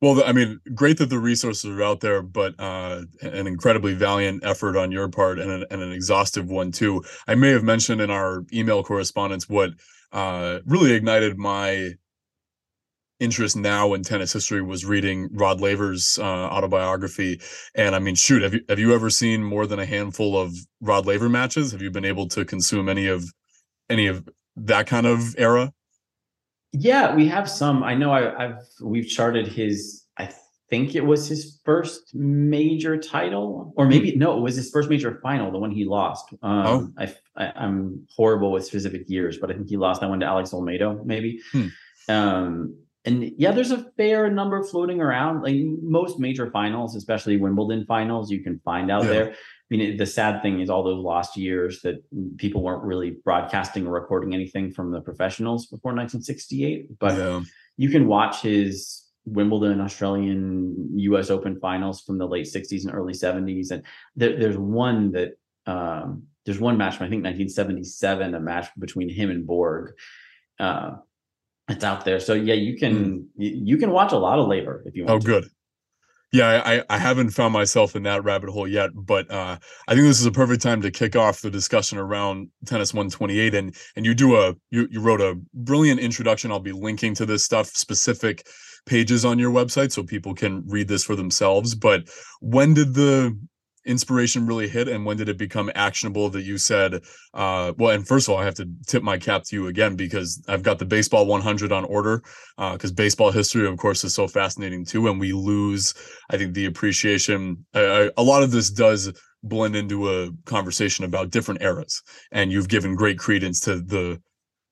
Well, I mean, great that the resources are out there, but uh, an incredibly valiant effort on your part and an, and an exhaustive one too. I may have mentioned in our email correspondence what uh, really ignited my interest now in tennis history was reading Rod Laver's uh, autobiography. And I mean, shoot, have you have you ever seen more than a handful of Rod Laver matches? Have you been able to consume any of any of that kind of era? Yeah, we have some. I know I, have we've charted his. I think it was his first major title, or hmm. maybe no, it was his first major final, the one he lost. Um, oh. I, I am horrible with specific years, but I think he lost that one to Alex Olmedo, maybe. Hmm. Um, and yeah, there's a fair number floating around. Like most major finals, especially Wimbledon finals, you can find out yeah. there. I mean, the sad thing is all those lost years that people weren't really broadcasting or recording anything from the professionals before 1968. But yeah. you can watch his Wimbledon, Australian, U.S. Open finals from the late 60s and early 70s, and there, there's one that um, there's one match from I think 1977, a match between him and Borg. Uh, it's out there. So yeah, you can mm. you can watch a lot of Laver if you want. Oh, to. good. Yeah, I, I haven't found myself in that rabbit hole yet, but uh, I think this is a perfect time to kick off the discussion around tennis 128. And and you do a you you wrote a brilliant introduction. I'll be linking to this stuff specific pages on your website so people can read this for themselves. But when did the inspiration really hit and when did it become actionable that you said uh, well and first of all i have to tip my cap to you again because i've got the baseball 100 on order because uh, baseball history of course is so fascinating too and we lose i think the appreciation a lot of this does blend into a conversation about different eras and you've given great credence to the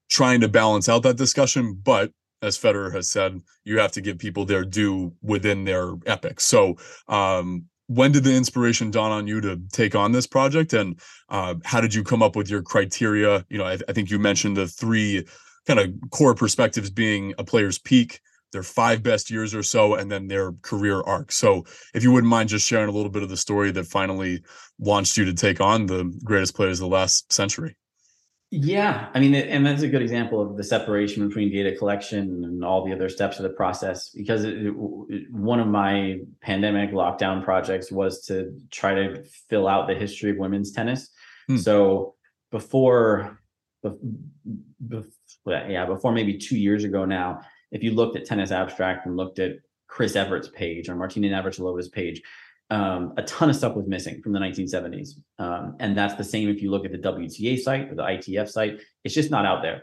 trying to balance out that discussion but as Federer has said, you have to give people their due within their epic. So, um, when did the inspiration dawn on you to take on this project? And uh, how did you come up with your criteria? You know I, I, think you mentioned the three kind of core perspectives being a player's peak their five best years or so and then their career arc. So if you wouldn't mind just sharing a little bit of the story that finally launched you to take on the greatest players of the last century yeah, I mean, and that's a good example of the separation between data collection and all the other steps of the process. Because it, it, one of my pandemic lockdown projects was to try to fill out the history of women's tennis. Hmm. So before, before, yeah, before maybe two years ago now, if you looked at Tennis Abstract and looked at Chris Evert's page or Martina Navratilova's page, um, a ton of stuff was missing from the 1970s. Um, and that's the same if you look at the WTA site or the ITF site. It's just not out there.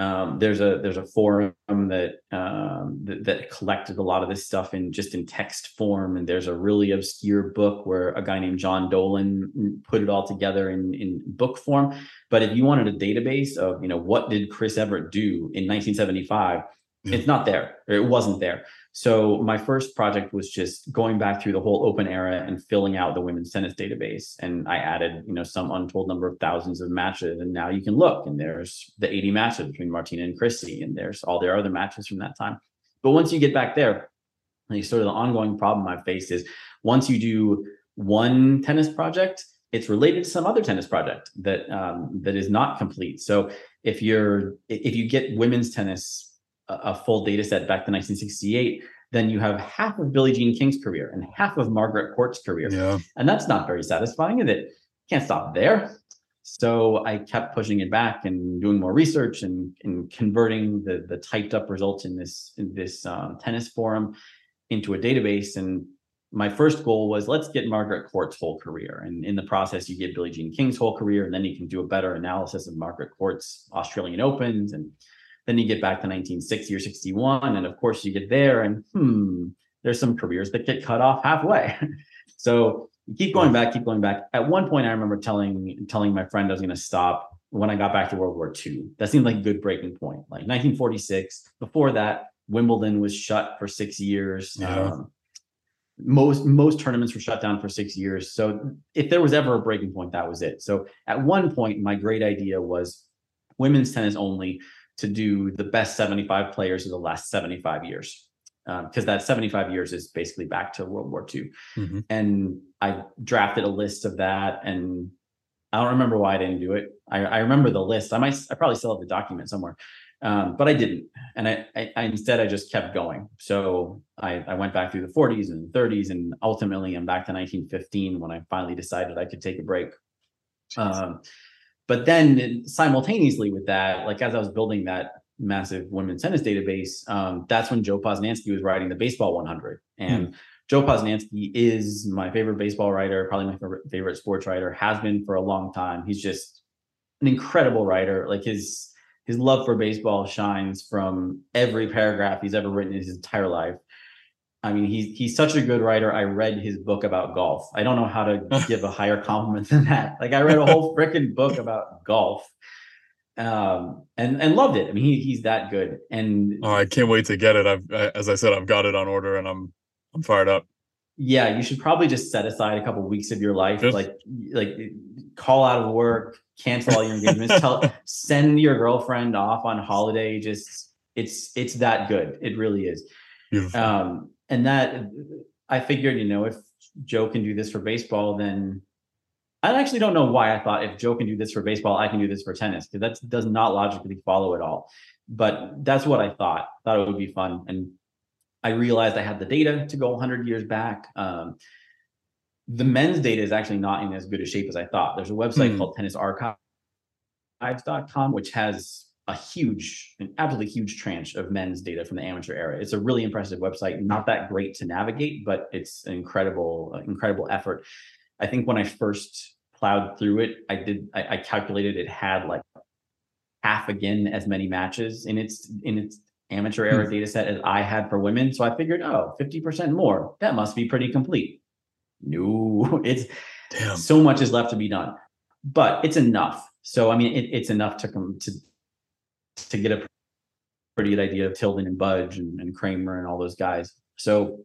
um, there's a there's a forum that, um, that that collected a lot of this stuff in just in text form, and there's a really obscure book where a guy named John Dolan put it all together in in book form. But if you wanted a database of you know what did Chris Evert do in 1975, yeah. it's not there, or it wasn't there. So my first project was just going back through the whole open era and filling out the women's tennis database. And I added, you know, some untold number of thousands of matches. And now you can look and there's the 80 matches between Martina and Christie, and there's all their other matches from that time. But once you get back there, like sort of the ongoing problem I've faced is once you do one tennis project, it's related to some other tennis project that um, that is not complete. So if you're if you get women's tennis a full data set back to 1968, then you have half of Billie Jean King's career and half of Margaret Court's career. Yeah. And that's not very satisfying, and it can't stop there. So I kept pushing it back and doing more research and, and converting the, the typed up results in this in this um, tennis forum into a database. And my first goal was let's get Margaret Court's whole career. And in the process, you get Billie Jean King's whole career, and then you can do a better analysis of Margaret Court's Australian Opens and then you get back to 1960 or 61, and of course you get there, and hmm, there's some careers that get cut off halfway. so you keep going back, keep going back. At one point, I remember telling telling my friend I was going to stop when I got back to World War II. That seemed like a good breaking point. Like 1946. Before that, Wimbledon was shut for six years. Yeah. Um, most most tournaments were shut down for six years. So if there was ever a breaking point, that was it. So at one point, my great idea was women's tennis only to do the best 75 players of the last 75 years because um, that 75 years is basically back to World War II. Mm-hmm. And I drafted a list of that, and I don't remember why I didn't do it. I, I remember the list. I might, I probably still have the document somewhere, um, but I didn't. And I, I, I, instead I just kept going. So I, I went back through the 40s and 30s, and ultimately I'm back to 1915 when I finally decided I could take a break. Um, but then simultaneously with that, like as I was building that massive women's tennis database, um, that's when Joe Posnanski was writing the Baseball 100. And mm. Joe Posnanski is my favorite baseball writer, probably my favorite, favorite sports writer, has been for a long time. He's just an incredible writer. Like his his love for baseball shines from every paragraph he's ever written in his entire life. I mean, he's he's such a good writer. I read his book about golf. I don't know how to give a higher compliment than that. Like I read a whole freaking book about golf, um, and and loved it. I mean, he he's that good. And oh, I can't wait to get it. I've as I said, I've got it on order, and I'm I'm fired up. Yeah, you should probably just set aside a couple of weeks of your life, just, like like call out of work, cancel all your engagements, tell send your girlfriend off on holiday. Just it's it's that good. It really is. Beautiful. Um, and that I figured, you know, if Joe can do this for baseball, then I actually don't know why I thought if Joe can do this for baseball, I can do this for tennis because that does not logically follow at all. But that's what I thought. Thought it would be fun, and I realized I had the data to go 100 years back. Um, the men's data is actually not in as good a shape as I thought. There's a website hmm. called tennisarchives.com, which has a huge, an absolutely huge tranche of men's data from the amateur era. It's a really impressive website, not that great to navigate, but it's an incredible, uh, incredible effort. I think when I first plowed through it, I did, I, I calculated it had like half again as many matches in its in its amateur era hmm. data set as I had for women. So I figured, oh, 50% more. That must be pretty complete. No, it's Damn. so much is left to be done, but it's enough. So I mean, it, it's enough to come to to get a pretty good idea of Tilden and Budge and, and Kramer and all those guys. So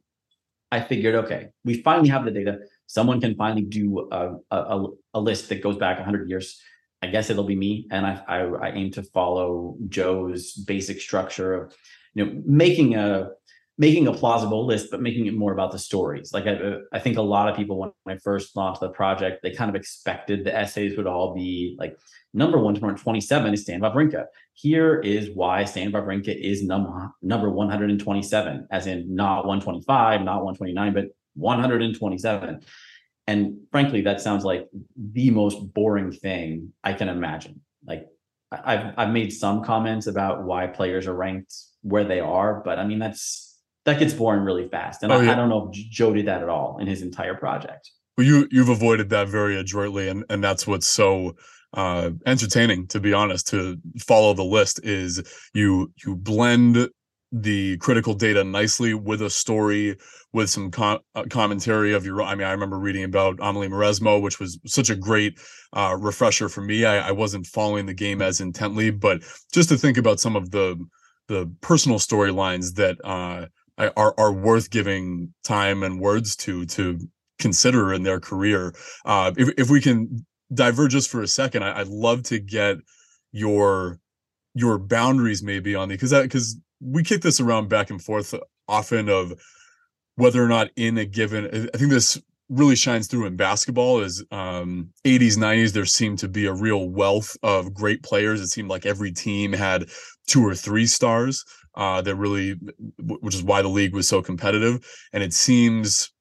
I figured, okay, we finally have the data. Someone can finally do a, a, a list that goes back 100 years. I guess it'll be me, and I, I, I aim to follow Joe's basic structure of, you know, making a making a plausible list, but making it more about the stories. Like I, I think a lot of people when I first launched the project, they kind of expected the essays would all be like number one to number 27 is Stan Wawrinka. Here is why Stan Wawrinka is number number 127, as in not 125, not 129, but 127. And frankly, that sounds like the most boring thing I can imagine. Like I've I've made some comments about why players are ranked where they are, but I mean that's that gets boring really fast. And oh, I, yeah. I, don't know if Joe did that at all in his entire project. Well, you you've avoided that very adroitly, and and that's what's so uh, entertaining, to be honest. To follow the list is you you blend the critical data nicely with a story with some uh, commentary of your i mean i remember reading about amelie mauresmo which was such a great uh, refresher for me I, I, wasn't following the game as intently but just to think about some of the the personal storylines that uh, are are worth giving time and words to to consider in their career uh, if, if we can diverge just for a second I, i'd love to get your your boundaries maybe on the because that because we kick this around back and forth often of whether or not in a given i think this really shines through in basketball is um 80s 90s there seemed to be a real wealth of great players. It seemed like every team had two or three stars uh that really which is why the league was so competitive. And it seems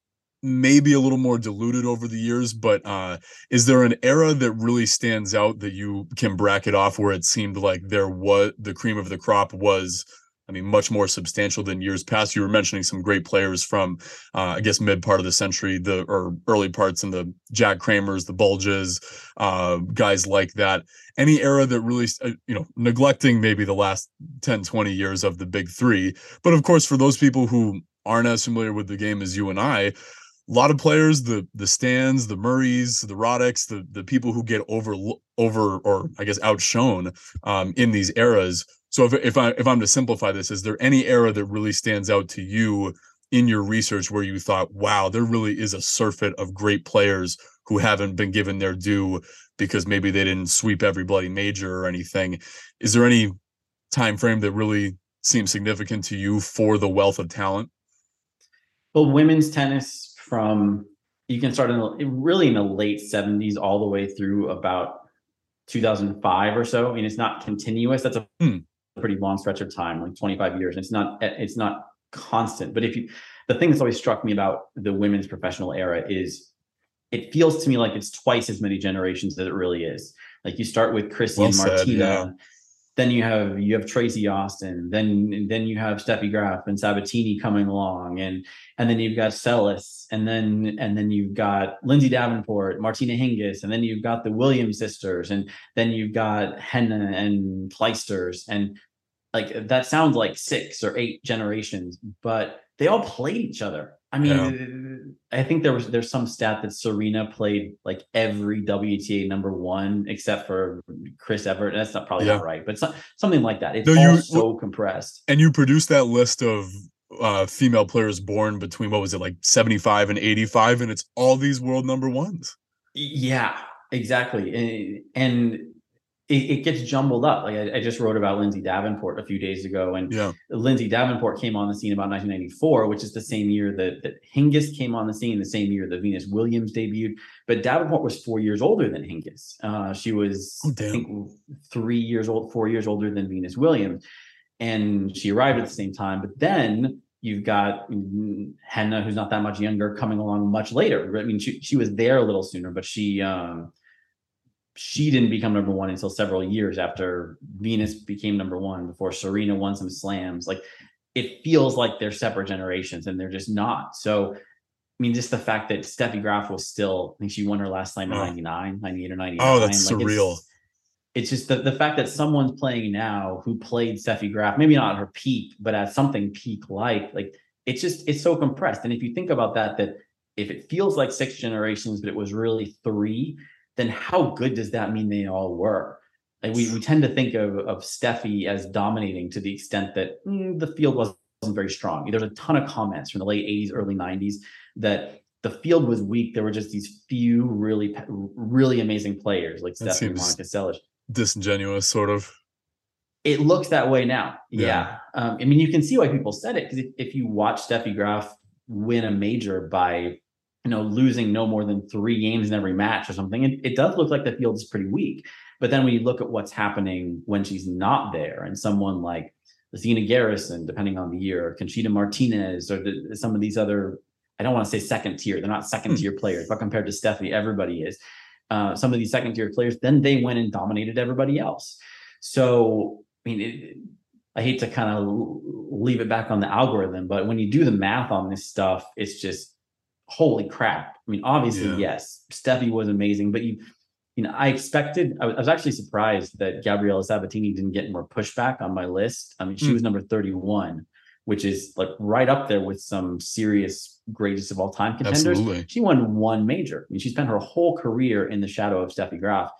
maybe a little more diluted over the years but uh is there an era that really stands out that you can bracket off where it seemed like there was the cream of the crop was I mean, much more substantial than years past. You were mentioning some great players from, uh, I guess, mid part of the century, the or early parts in the Jack Kramers, the Budges, uh, guys like that. Any era that really, uh, you know, neglecting maybe the last 10, 20 years of the big three. But of course, for those people who aren't as familiar with the game as you and I, a lot of players, the the Stans, the Murrays, the Roddicks, the the people who get over over or I guess outshone um, in these eras so if if I if I'm to simplify this, is there any era that really stands out to you in your research where you thought, wow, there really is a surfeit of great players who haven't been given their due because maybe they didn't sweep every bloody major or anything. Is there any time frame that really seems significant to you for the wealth of talent? Well, women's tennis from you can start in the, really in the late 70s all the way through about 2005 or so. I mean, it's not continuous. That's a hmm pretty long stretch of time, like 25 years. And it's not it's not constant. But if you the thing that's always struck me about the women's professional era is it feels to me like it's twice as many generations as it really is. Like you start with Chrissy well and Martina, said, yeah. Then you have you have Tracy Austin, then then you have Steffi Graf and Sabatini coming along, and and then you've got Seles, and then and then you've got Lindsay Davenport, Martina Hingis, and then you've got the Williams sisters, and then you've got Henin and Clijsters, and like that sounds like six or eight generations, but they all played each other. I mean, yeah. I think there was there's some stat that Serena played like every WTA number one except for Chris Evert. That's not probably yeah. not right, but something like that. It's no, all you, so compressed. And you produced that list of uh, female players born between what was it like 75 and 85, and it's all these world number ones. Yeah, exactly. And, and it, it, gets jumbled up. Like I, I, just wrote about Lindsay Davenport a few days ago, and yeah. Lindsay Davenport came on the scene about 1994, which is the same year that, that Hingis came on the scene, the same year that Venus Williams debuted. But Davenport was four years older than Hingis. Uh, she was, oh, I think, three years old, four years older than Venus Williams, and she arrived at the same time. But then you've got Henin, who's not that much younger, coming along much later. I mean, she she was there a little sooner, but she. Um, she didn't become number one until several years after Venus became number one before Serena won some slams. Like it feels like they're separate generations and they're just not. So, I mean, just the fact that Steffi Graf was still, I think she won her last slam in oh. 99, 98 or 99. Oh, that's like surreal. It's, it's just the, the fact that someone's playing now who played Steffi Graf, maybe not at her peak, but at something peak like, like it's just, it's so compressed. And if you think about that, that if it feels like six generations, but it was really three, then how good does that mean they all were? Like we, we tend to think of, of Steffi as dominating to the extent that mm, the field wasn't very strong. There's a ton of comments from the late 80s, early 90s that the field was weak. There were just these few really, really amazing players like that Steffi and Monica Seles. Disingenuous, sort of. It looks that way now. Yeah. yeah. Um, I mean, you can see why people said it because if, if you watch Steffi Graf win a major by you know, losing no more than three games in every match or something, it, it does look like the field is pretty weak. But then when you look at what's happening when she's not there, and someone like Zina Garrison, depending on the year, or Conchita Martinez, or the, some of these other, I don't want to say second tier, they're not second tier hmm. players, but compared to Steffi, everybody is. Uh, some of these second tier players, then they went and dominated everybody else. So, I mean, it, I hate to kind of leave it back on the algorithm, but when you do the math on this stuff, it's just holy crap. I mean, obviously, yeah. yes, Steffi was amazing, but you you know, I expected, I was actually surprised that Gabriela Sabatini didn't get more pushback on my list. I mean, she mm. was number 31, which is like right up there with some serious greatest of all time contenders. Absolutely. She won one major. I mean, she spent her whole career in the shadow of Steffi Graf.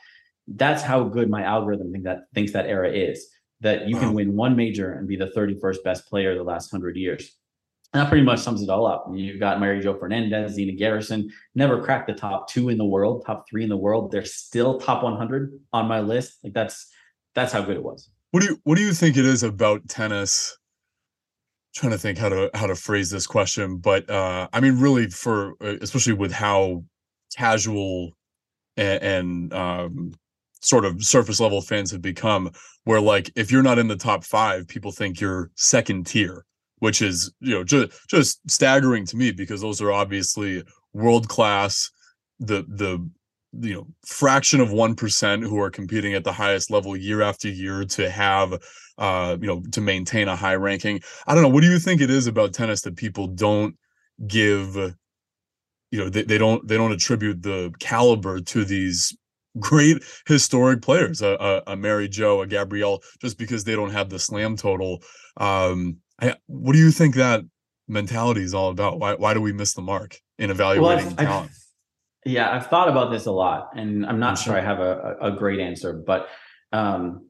That's how good my algorithm think that thinks that era is. That you wow. can win one major and be the 31st best player the last hundred years. And that pretty much sums it all up. You've got Mary Jo Fernandez, Zina Garrison, never cracked the top two in the world, top three in the world. They're still top 100 on my list. Like that's that's how good it was. What do you what do you think it is about tennis? I'm trying to think how to how to phrase this question, but uh I mean, really, for uh, especially with how casual and, and um, sort of surface level fans have become, where like if you're not in the top five, people think you're second tier which is you know just just staggering to me because those are obviously world class the the you know fraction of 1% who are competing at the highest level year after year to have uh you know to maintain a high ranking. I don't know what do you think it is about tennis that people don't give you know they, they don't they don't attribute the caliber to these great historic players a, a, a mary jo a gabrielle just because they don't have the slam total um I, what do you think that mentality is all about? Why why do we miss the mark in evaluating well, I've, talent? I've, yeah, I've thought about this a lot, and I'm not I'm sure. sure I have a, a great answer, but um,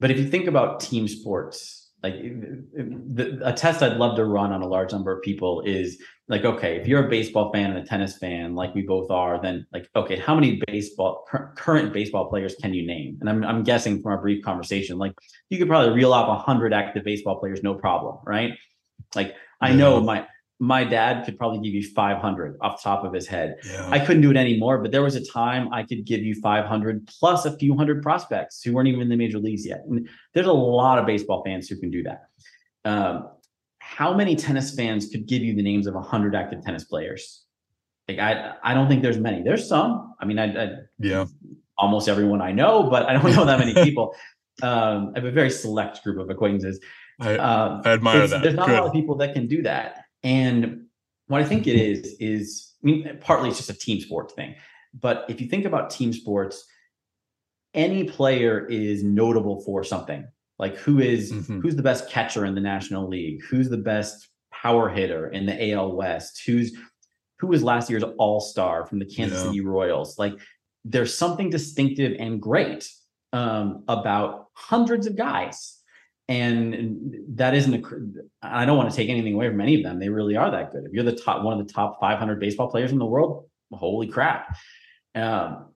but if you think about team sports, like the, a test I'd love to run on a large number of people is like, okay, if you're a baseball fan and a tennis fan, like we both are, then like, okay, how many baseball current baseball players can you name? And I'm I'm guessing from our brief conversation, like you could probably reel off a hundred active baseball players, no problem, right? Like I know my my dad could probably give you 500 off the top of his head. Yeah. I couldn't do it anymore, but there was a time I could give you 500 plus a few hundred prospects who weren't even in the major leagues yet. And there's a lot of baseball fans who can do that. Um, how many tennis fans could give you the names of 100 active tennis players? Like I, I don't think there's many. There's some. I mean, I, I yeah, almost everyone I know, but I don't know that many people. um, I have a very select group of acquaintances. I, um, I admire that. There's not Good. a lot of people that can do that. And what I think it is is, I mean, partly it's just a team sport thing. But if you think about team sports, any player is notable for something. Like who is, mm-hmm. who's the best catcher in the National League? Who's the best power hitter in the AL West? Who's who was last year's All Star from the Kansas yeah. City Royals? Like there's something distinctive and great um, about hundreds of guys. And that isn't a, I don't want to take anything away from any of them. They really are that good. If you're the top, one of the top 500 baseball players in the world, holy crap. Um,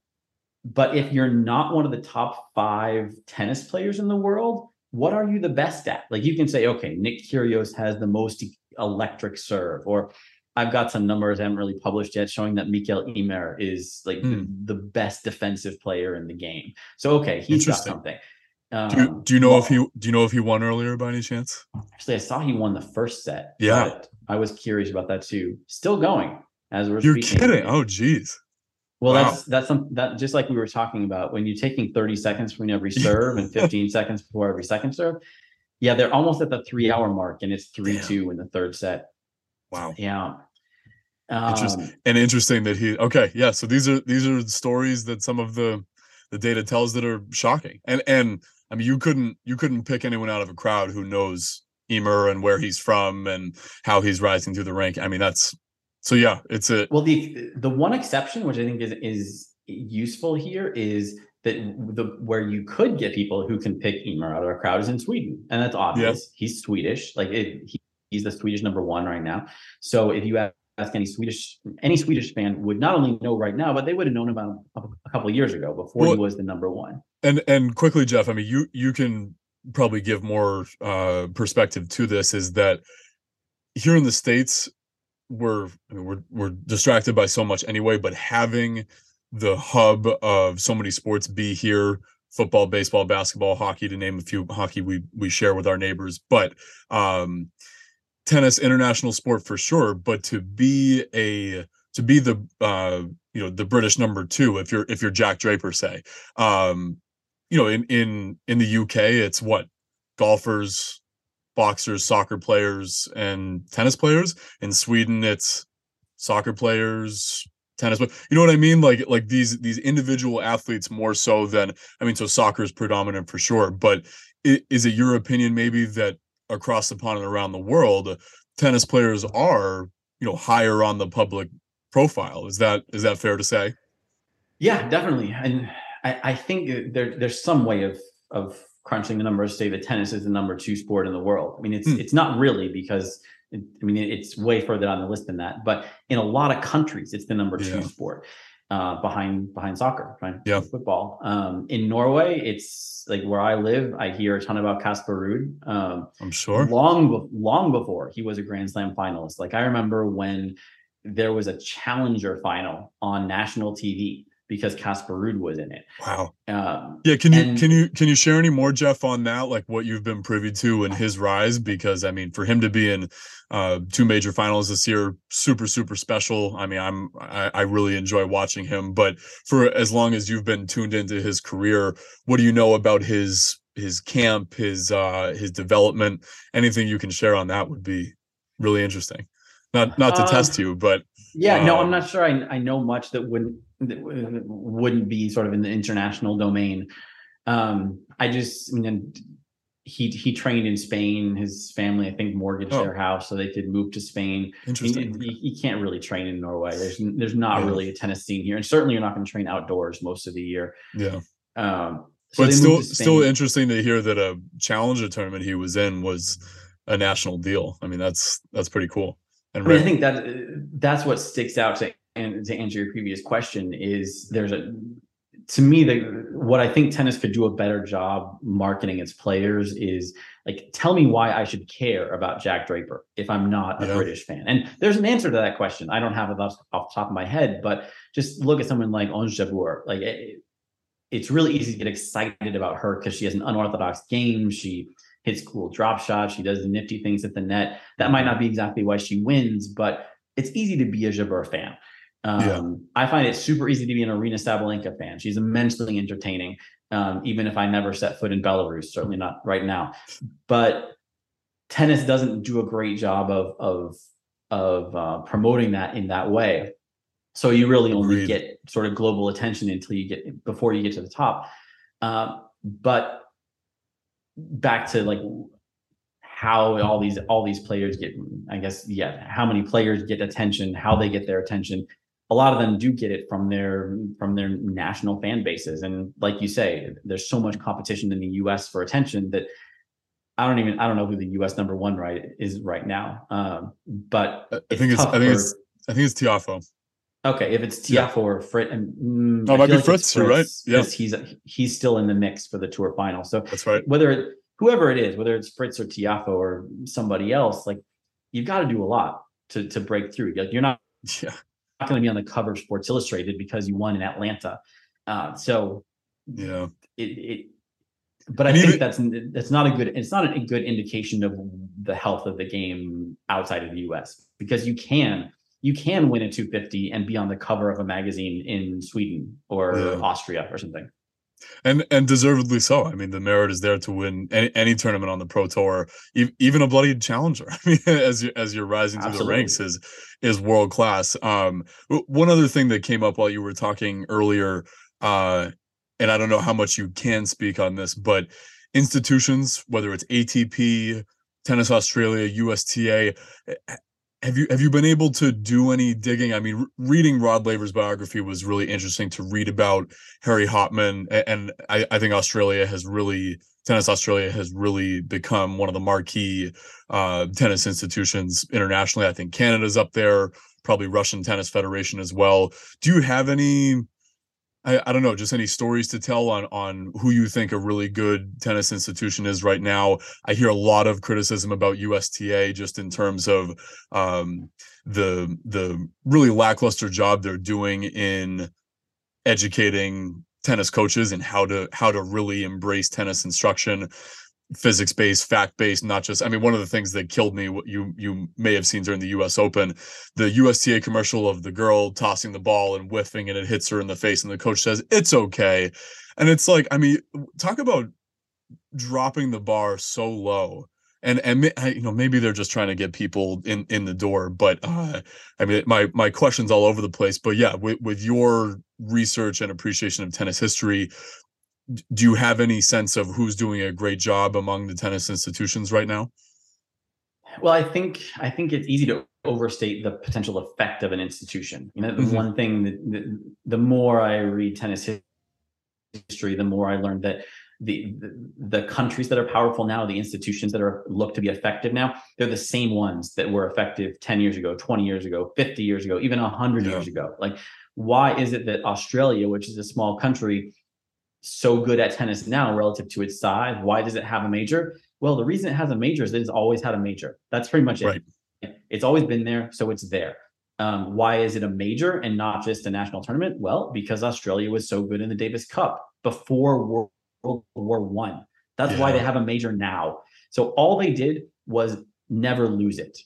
but if you're not one of the top five tennis players in the world, what are you the best at? Like you can say, okay, Nick Kyrgios has the most electric serve, or I've got some numbers I haven't really published yet showing that Mikael Ymer is like mm. the, the, best defensive player in the game. So okay, he's got something. Um, do, you, do you know well, if he do you know if he won earlier by any chance? Actually, I saw he won the first set. Yeah, I was curious about that too. Still going as we're. You're speaking. kidding? Oh, geez. Well, wow. that's that's some that just like we were talking about when you're taking 30 seconds between every serve and 15 seconds before every second serve. Yeah, they're almost at the three hour mark, and it's three Damn. two in the third set. Wow. Yeah. Um, interesting. And interesting that he okay, yeah. So these are these are stories that some of the the data tells that are shocking. And and I mean you couldn't you couldn't pick anyone out of a crowd who knows Ymer and where he's from and how he's rising through the rank. I mean that's so yeah, it's a well the the one exception which I think is is useful here is that the where you could get people who can pick Ymer out of a crowd is in Sweden, and that's obvious. Yeah. He's Swedish, like it, he, he's the Swedish number one right now. So if you ask any Swedish any Swedish fan would not only know right now, but they would have known about a couple of years ago before well, he was the number one. And and quickly, Jeff, I mean, you you can probably give more uh, perspective to this. Is that here in the states we're I mean, we're we're distracted by so much anyway, but having the hub of so many sports be here football baseball basketball hockey to name a few hockey we we share with our neighbors but um tennis international sport for sure but to be a to be the uh you know the british number two if you're if you're jack draper say um you know in in in the uk it's what golfers boxers, soccer players, and tennis players. In Sweden, it's soccer players, tennis but you know what i mean like like these these individual athletes more so than i mean so soccer is predominant for sure but is it your opinion maybe that across the pond and around the world tennis players are you know higher on the public profile. Is that is that fair to say? Yeah definitely. And i i think there there's some way of of crunching the numbers say that tennis is the number two sport in the world. I mean it's hmm. it's not really because I mean, it's way further on the list than that. But in a lot of countries, it's the number two sport uh, behind behind soccer, behind yeah. football. Um, in Norway, it's like where I live. I hear a ton about Casper Ruud. Um, I'm sure long long before he was a Grand Slam finalist. Like I remember when there was a challenger final on national TV because Casper Ruud was in it. Wow. Um, yeah. Can you and, can you can you share any more, Jeff, on that? Like what you've been privy to in his rise? Because I mean, for him to be in uh, two major finals this year, super super special. I mean, I'm I, I really enjoy watching him. But for as long as you've been tuned into his career, what do you know about his his camp, his uh, his development? Anything you can share on that would be really interesting. Not not to uh, test you, but yeah, um, no, I'm um, not sure. I I know much that wouldn't that wouldn't be sort of in the international domain. Um, I just, I mean, he he trained in Spain. His family, I think, mortgaged oh. their house so they could move to Spain. Interesting. He, he, he can't really train in Norway. There's there's not yeah. really a tennis scene here, and certainly you're not going to train outdoors most of the year. Yeah. Um, so but still, still interesting to hear that a challenger tournament he was in was a national deal. I mean, that's that's pretty cool. And I, mean, I think that that's what sticks out to and to answer your previous question is there's a to me the what I think tennis could do a better job marketing its players is like tell me why I should care about Jack Draper if I'm not a yeah. British fan. And there's an answer to that question. I don't have it off, off the top of my head, but just look at someone like Ons Jabeur. Like it, it's really easy to get excited about her because she has an unorthodox game. She hits cool drop shots. She does the nifty things at the net. That might not be exactly why she wins, but it's easy to be a Jabeur fan. Um, yeah. I find it super easy to be an Aryna Sabalenka fan. She's immensely entertaining, um, even if I never set foot in Belarus. Certainly not right now. But tennis doesn't do a great job of of of uh, promoting that in that way. So you really only Agreed. get sort of global attention until you get before you get to the top. Uh, but back to like how all these all these players get i guess yeah how many players get attention how they get their attention. A lot of them do get it from their from their national fan bases. And like you say there's so much competition in the us for attention that i don't even i don't know who the us number one right is right now. Um, but i think it's i think for, it's i think it's tiafoe okay if it's tiafoe yeah. or fritz and mm, oh, might be like fritz, you're right. Yeah. he's he's still in the mix for the tour final. So that's right. whether whoever it is whether it's fritz or tiafoe or somebody else like you've got to do a lot to to break through. Like you're not yeah. not going to be on the cover of Sports Illustrated because you won in Atlanta. Uh, so yeah, it, it but I and think that's that's not a good it's not a good indication of the health of the game outside of the US because you can you can win a 250 and be on the cover of a magazine in Sweden or yeah. Austria or something and and deservedly so. I mean, the merit is there to win any, any tournament on the pro tour, even a bloody challenger. I mean, as you as you're rising through the ranks is is world class. Um, one other thing that came up while you were talking earlier, uh, and I don't know how much you can speak on this, but institutions, whether it's ATP, Tennis Australia, USTA, have you have you been able to do any digging? I mean, reading Rod Laver's biography was really interesting to read about Harry Hopman, and I, I think Australia has really tennis Australia has really become one of the marquee uh, tennis institutions internationally. I think Canada's up there, probably Russian Tennis Federation as well. Do you have any I, I don't know, just any stories to tell on on who you think a really good tennis institution is right now. I hear a lot of criticism about USTA just in terms of um, the the really lackluster job they're doing in educating tennis coaches and how to how to really embrace tennis instruction physics based, fact based, not just. I mean, one of the things that killed me, you you may have seen during the U.S. Open, the USTA commercial of the girl tossing the ball and whiffing, and it hits her in the face, and the coach says it's okay, and it's like, I mean, talk about dropping the bar so low and and you know maybe they're just trying to get people in in the door but uh i mean my my questions all over the place but yeah with, with your research and appreciation of tennis history do you have any sense of who's doing a great job among the tennis institutions right now well i think i think it's easy to overstate the potential effect of an institution you know the mm-hmm. one thing that the, the more i read tennis history the more i learned that the, the, countries that are powerful now, the institutions that are looked to be effective now, they're the same ones that were effective 10 years ago, 20 years ago, 50 years ago, even 100 yeah. years ago. Like, why is it that Australia, which is a small country, so good at tennis now relative to its size? Why does it have a major? Well, the reason it has a major is it's always had a major. That's pretty much it. Right. It's always been there, so it's there. Um, why is it a major and not just a national tournament? Well, because Australia was so good in the Davis Cup before World World War One. That's yeah. why they have a major now. So all they did was never lose it.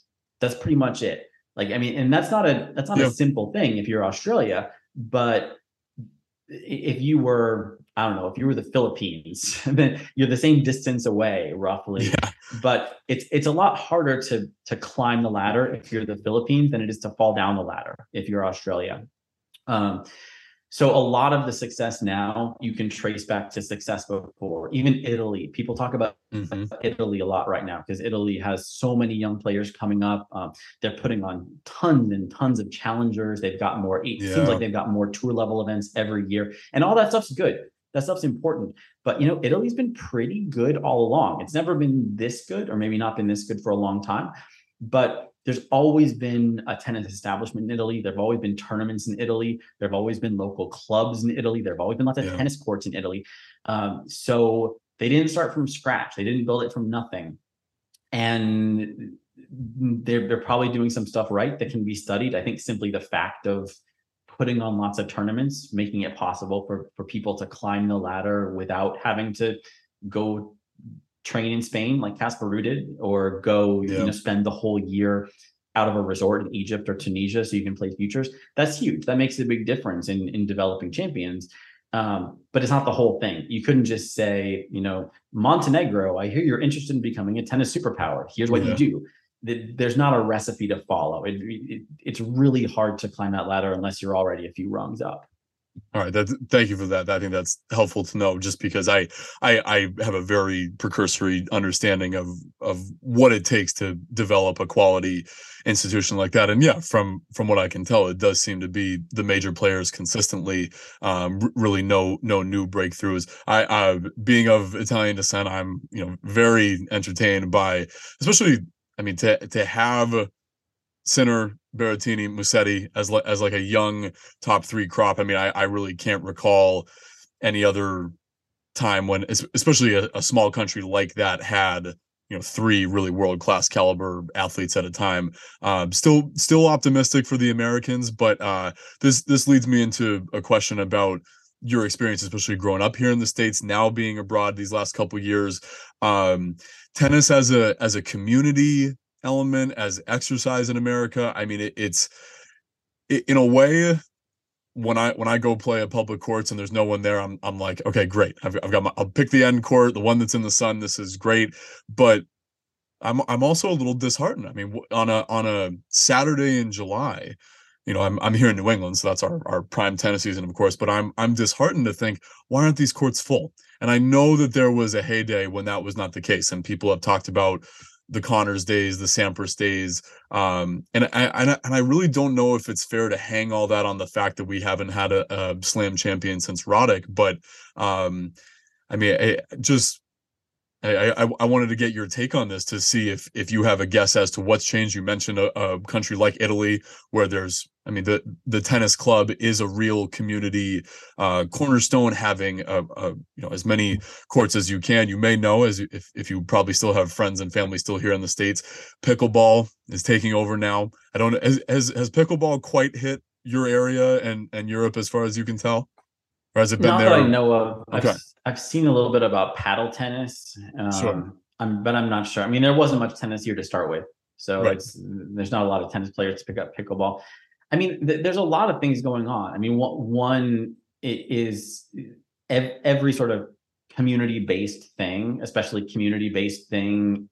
That's pretty much it. Like I mean, and that's not a that's not yeah. a simple thing if you're Australia, but if you were I don't know if you were the Philippines, then you're the same distance away roughly. Yeah. But it's it's a lot harder to to climb the ladder if you're the Philippines than it is to fall down the ladder if you're Australia. Um, so a lot of the success now you can trace back to success before. Even Italy, people talk about mm-hmm. Italy a lot right now because Italy has so many young players coming up. Um, they're putting on tons and tons of challengers. They've got more. It yeah. seems like they've got more tour level events every year, and all that stuff's good. That stuff's important. But you know, Italy's been pretty good all along. It's never been this good, or maybe not been this good for a long time. But there's always been a tennis establishment in Italy. There have always been tournaments in Italy. There have always been local clubs in Italy. There have always been lots of yeah. tennis courts in Italy. Um, so they didn't start from scratch. They didn't build it from nothing. And they're, they're probably doing some stuff right that can be studied. I think simply the fact of putting on lots of tournaments, making it possible for, for people to climb the ladder without having to go train in Spain like Casper did, or go yeah. you know spend the whole year out of a resort in Egypt or Tunisia so you can play futures. That's huge. That makes a big difference in in developing champions. Um, but it's not the whole thing. You couldn't just say, you know, Montenegro, I hear you're interested in becoming a tennis superpower. Here's what yeah. you do. There's not a recipe to follow. It, it, it's really hard to climb that ladder unless you're already a few rungs up. All right. That, thank you for that. I think that's helpful to know just because I, I, I have a very precursory understanding of, of what it takes to develop a quality institution like that. And yeah, from, from what I can tell, it does seem to be the major players consistently, um, really no, no new breakthroughs. I, uh, being of Italian descent, I'm, you know, very entertained by, especially, I mean, to, to have Sinner, Berrettini, Musetti as as like a young top three crop. I mean, I, I really can't recall any other time when, especially a, a small country like that, had you know three really world class caliber athletes at a time. Um, still still optimistic for the Americans, but uh, this this leads me into a question about your experience, especially growing up here in the states, now being abroad these last couple years. Um, tennis as a as a community element as exercise in America. I mean, it, it's it, in a way when I when I go play at public courts and there's no one there, I'm I'm like, okay, great. I've I've got my I'll pick the end court, the one that's in the sun. This is great, but I'm I'm also a little disheartened. I mean, on a on a Saturday in July, you know, I'm I'm here in New England, so that's our our prime tennis season, of course. But I'm I'm disheartened to think why aren't these courts full? And I know that there was a heyday when that was not the case, and people have talked about the Connors days, the Sampras days, um, and I and I, and I really don't know if it's fair to hang all that on the fact that we haven't had a, a slam champion since Roddick, but um, I mean, I, just I, I, I wanted to get your take on this to see if if you have a guess as to what's changed. You mentioned a, a country like Italy where there's I mean the the tennis club is a real community uh, cornerstone, having a, a, you know as many courts as you can. You may know as if if you probably still have friends and family still here in the states. Pickleball is taking over now. I don't has has, has pickleball quite hit your area and and Europe as far as you can tell. Or has it been Not there? That I know of. Okay. I've, I've seen a little bit about paddle tennis, um, sure. I'm, but I'm not sure. I mean, there wasn't much tennis here to start with, so right. it's there's not a lot of tennis players to pick up pickleball. I mean, th- there's a lot of things going on. I mean, one is every sort of community based thing, especially community based thing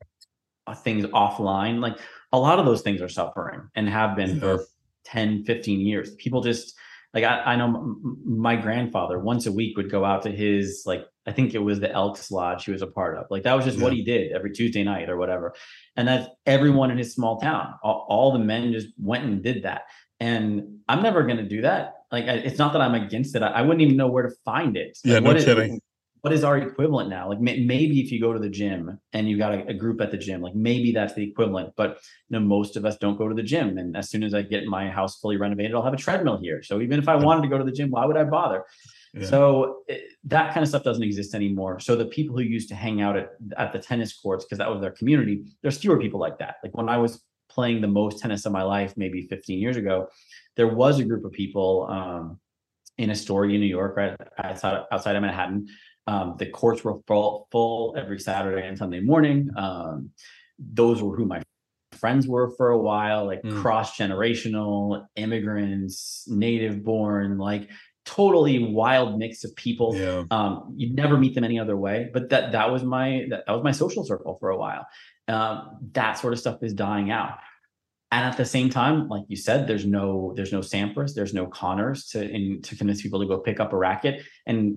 uh, things offline like a lot of those things are suffering and have been yeah. for 10 15 years people just like I, I know m- my grandfather once a week would go out to his like I think it was the Elks Lodge he was a part of. Like that was just yeah. what he did every Tuesday night or whatever. And that's everyone in his small town. All, all the men just went and did that. And I'm never going to do that. Like it's not that I'm against it. I, I, wouldn't even know where to find it. Like, yeah, no kidding what is our equivalent now? Like may, maybe if you go to the gym and you got a, a, group at the gym, like maybe that's the equivalent. But you know, most of us don't go to the gym. And as soon as I get my house fully renovated, I'll have a treadmill here. So even if I wanted to go to the gym, why would I bother? Yeah. So it, that kind of stuff doesn't exist anymore. So the people who used to hang out at, at the tennis courts because that was their community, there's fewer people like that. Like when I was playing the most tennis of my life, maybe 15 years ago, there was a group of people um, in Astoria, New York, right outside outside of Manhattan, um, the courts were full, full every Saturday and Sunday morning. Um, those were who my friends were for a while, like mm. cross generational immigrants, native born, like totally wild mix of people. Yeah. Um, you'd never meet them any other way. But that that was my that, that was my social circle for a while. Um, that sort of stuff is dying out. And at the same time, like you said, there's no there's no Sampras, there's no Connors to in, to convince people to go pick up a racket. And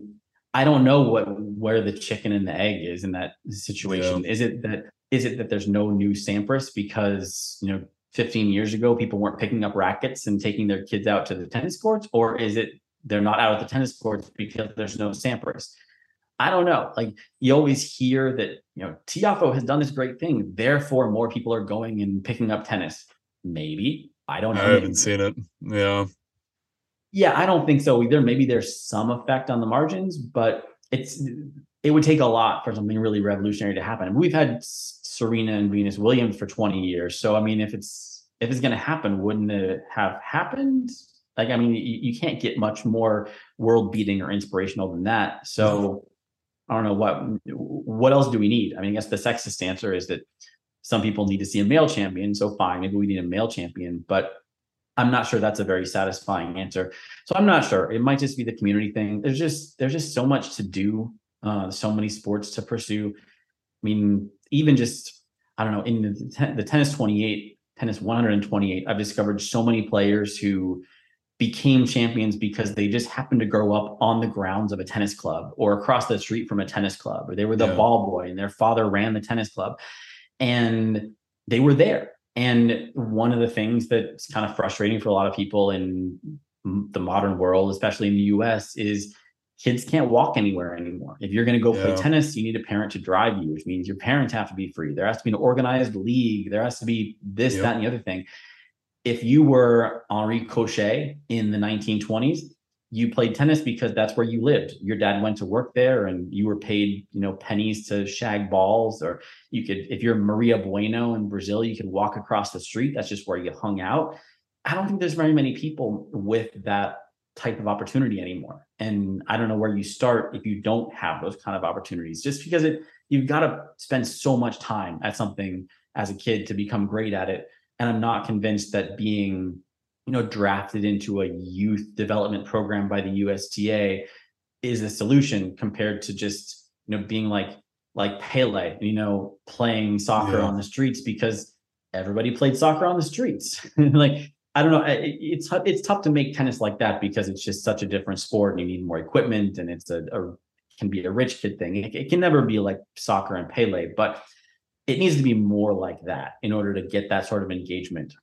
I don't know what where the chicken and the egg is in that situation. Yeah. Is it that is it that there's no new Sampras because you know 15 years ago people weren't picking up rackets and taking their kids out to the tennis courts, or is it they're not out at the tennis courts because there's no Sampras? I don't know. Like you always hear that you know Tiafoe has done this great thing, therefore more people are going and picking up tennis. Maybe I don't know. I haven't seen it. Yeah. Yeah, I don't think so either. Maybe there's some effect on the margins, but it's it would take a lot for something really revolutionary to happen. We've had Serena and Venus Williams for 20 years, so I mean, if it's if it's going to happen, wouldn't it have happened? Like, I mean, you, you can't get much more world beating or inspirational than that. So, I don't know what what else do we need? I mean, I guess the sexist answer is that some people need to see a male champion. So fine, maybe we need a male champion, but I'm not sure that's a very satisfying answer. So I'm not sure. It might just be the community thing. There's just there's just so much to do, uh, so many sports to pursue. I mean, even just I don't know in the, ten, the tennis 28, tennis 128, I've discovered so many players who became champions because they just happened to grow up on the grounds of a tennis club or across the street from a tennis club, or they were the yeah. ball boy and their father ran the tennis club, and they were there and one of the things that's kind of frustrating for a lot of people in the modern world, especially in the US, is kids can't walk anywhere anymore. If you're going to go yeah. play tennis, you need a parent to drive you, which means your parents have to be free. There has to be an organized league. There has to be this, yep. that, and the other thing. If you were Henri Cochet in the 1920s, you played tennis because that's where you lived. Your dad went to work there and you were paid, you know, pennies to shag balls. Or you could, if you're Maria Bueno in Brazil, you could walk across the street. That's just where you hung out. I don't think there's very many people with that type of opportunity anymore. And I don't know where you start if you don't have those kind of opportunities, just because it you've got to spend so much time at something as a kid to become great at it. And I'm not convinced that being you know drafted into a youth development program by the USTA is a solution compared to just you know being like like Pele, you know, playing soccer yeah. on the streets because everybody played soccer on the streets. like I don't know, it, it's it's tough to make tennis like that because it's just such a different sport and you need more equipment and it's a, a can be a rich kid thing. It, it can never be like soccer and Pele, but it needs to be more like that in order to get that sort of engagement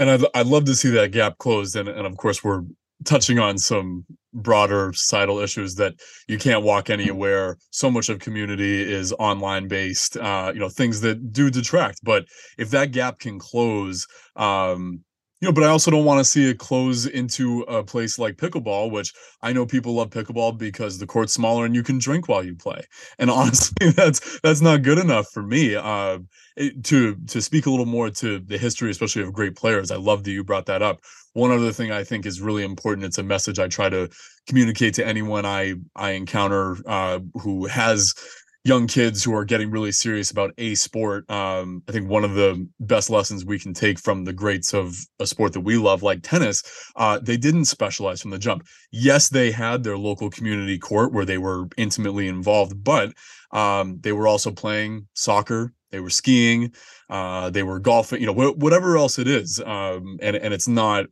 and I'd, I'd love to see that gap closed. And, and of course we're touching on some broader societal issues that you can't walk anywhere. So much of community is online based uh, you know things that do detract. But if that gap can close um, you know, but I also don't want to see it close into a place like pickleball, which I know people love pickleball because the court's smaller and you can drink while you play. And honestly, that's that's not good enough for me. Uh, it, to to speak a little more to the history, especially of great players, I love that you brought that up. One other thing I think is really important. It's a message I try to communicate to anyone I I encounter uh, who has young kids who are getting really serious about a sport um, i think one of the best lessons we can take from the greats of a sport that we love like tennis uh, they didn't specialize from the jump yes they had their local community court where they were intimately involved but um, they were also playing soccer they were skiing, uh, they were golfing, you know, wh- whatever else it is. Um, and and it's not,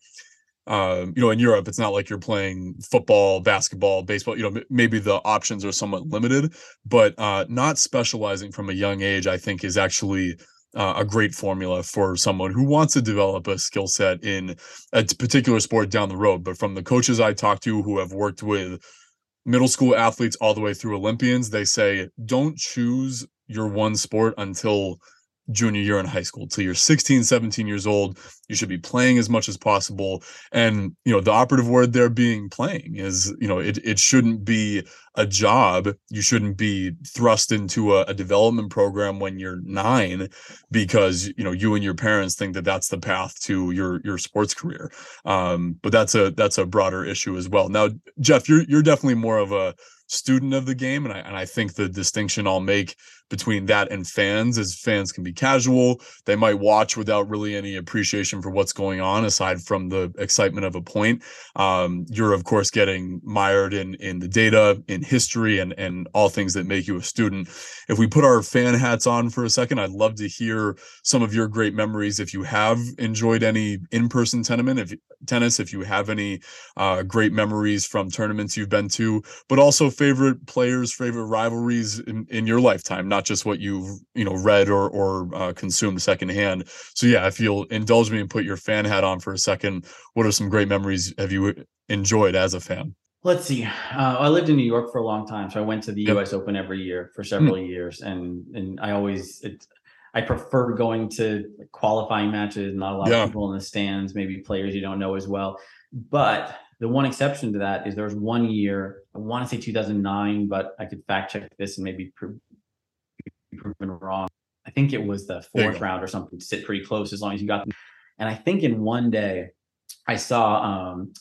um, you know, in Europe, it's not like you're playing football, basketball, baseball. You know, m- maybe the options are somewhat limited, but uh, not specializing from a young age, I think, is actually uh, a great formula for someone who wants to develop a skill set in a particular sport down the road. But from the coaches I talk to who have worked with middle school athletes all the way through Olympians, they say don't choose your one sport until junior year in high school. Till you're 16 17 years old you should be playing as much as possible. And you know the operative word there being playing is you know it, it shouldn't be a job you shouldn't be thrust into a, a development program when you're nine because you know you and your parents think that that's the path to your your sports career. Um but that's a that's a broader issue as well. Now jeff you're you're definitely more of a student of the game and I, and I think the distinction I'll make between that and fans is fans can be casual. They might watch without really any appreciation for what's going on aside from the excitement of a point. Um, you're of course getting mired in in the data in history and and all things that make you a student. If we put our fan hats on for a second I'd love to hear some of your great memories. If you have enjoyed any in-person tournament if tennis if you have any uh, great memories from tournaments you've been to but also favorite players favorite rivalries in, in your lifetime not just what you've you know read or or uh, consumed secondhand. So yeah if you'll indulge me and put your fan hat on for a second what are some great memories have you enjoyed as a fan Let's see. Uh, I lived in New York for a long time, so I went to the Yep. U.S. Open every year for several years, and and I always it, I prefer going to qualifying matches. Not a lot Yeah. of people in the stands, maybe players you don't know as well. But the one exception to that is there was one year I want to say 2009, but I could fact check this and maybe prove, proven wrong. I think it was the fourth round or something. To sit pretty close as long as you got. And I think in one day, I saw um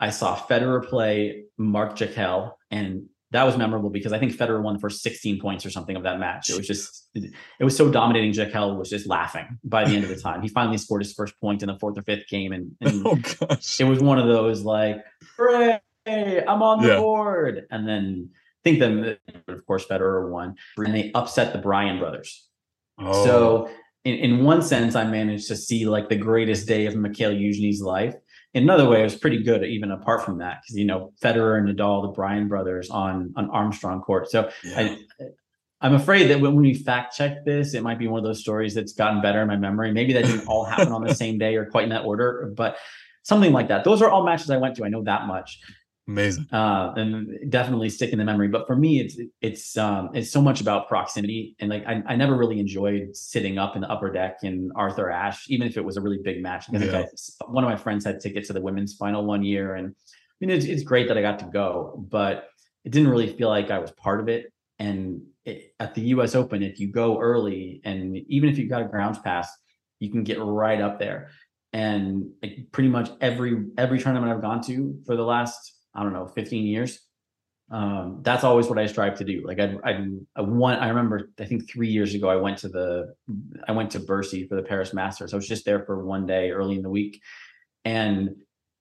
I saw Federer play Marc Gicquel, and that was memorable because I think Federer won the first 16 points or something of that match. It was just it, was so dominating. Gicquel was just laughing by the end of the time. He finally scored his first point in the fourth or fifth game, and, and oh it was one of those like, hooray, I'm on the Yeah. board. And then I think then of course Federer won, and they upset the Bryan brothers. oh, So in, in one sense, I managed to see like the greatest day of Mikhail Yuzhny's life. In another way, it was pretty good, even apart from that, because you know Federer and Nadal, the Bryan brothers, on on Armstrong Court. So yeah. I, I'm afraid that when, when we fact check this, it might be one of those stories that's gotten better in my memory. Maybe that didn't all happen on the same day or quite in that order, but something like that. Those are all matches I went to. I know that much amazing uh, and definitely stick in the memory. But for me, it's it's um, it's so much about proximity, and like I, I never really enjoyed sitting up in the upper deck in Arthur Ashe, even if it was a really big match. Yeah. I, one of my friends had tickets to the women's final one year, and I mean it's, it's great that I got to go, but it didn't really feel like I was part of it. And it, at the U.S. Open, if you go early, and even if you've got a grounds pass, you can get right up there. And like, pretty much every every tournament I've gone to for the last I don't know 15 years, um, that's always what I strive to do. Like I I, I want I remember I think three years ago I went to the I went to Bercy for the Paris Masters. I was just there for one day early in the week, and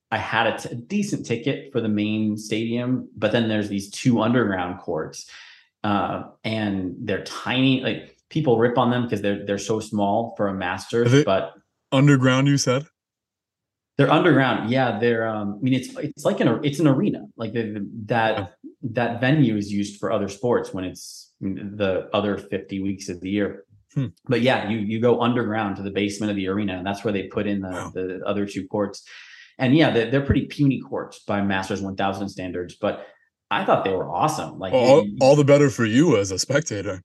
I had a t- decent ticket for the main stadium, but then there's these two underground courts, uh, and they're tiny. Like people rip on them because they're they're so small for a Masters, but underground you said they're underground. Yeah, they're. Um, I mean, it's it's like an it's an arena. Like the, the- that that venue is used for other sports when it's the other fifty weeks of the year. Hmm. But yeah, you you go underground to the basement of the arena, and that's where they put in the Wow. the other two courts. And yeah, they're, they're pretty puny courts by Masters one thousand standards, but I thought they were awesome. Like all, all the better for you as a spectator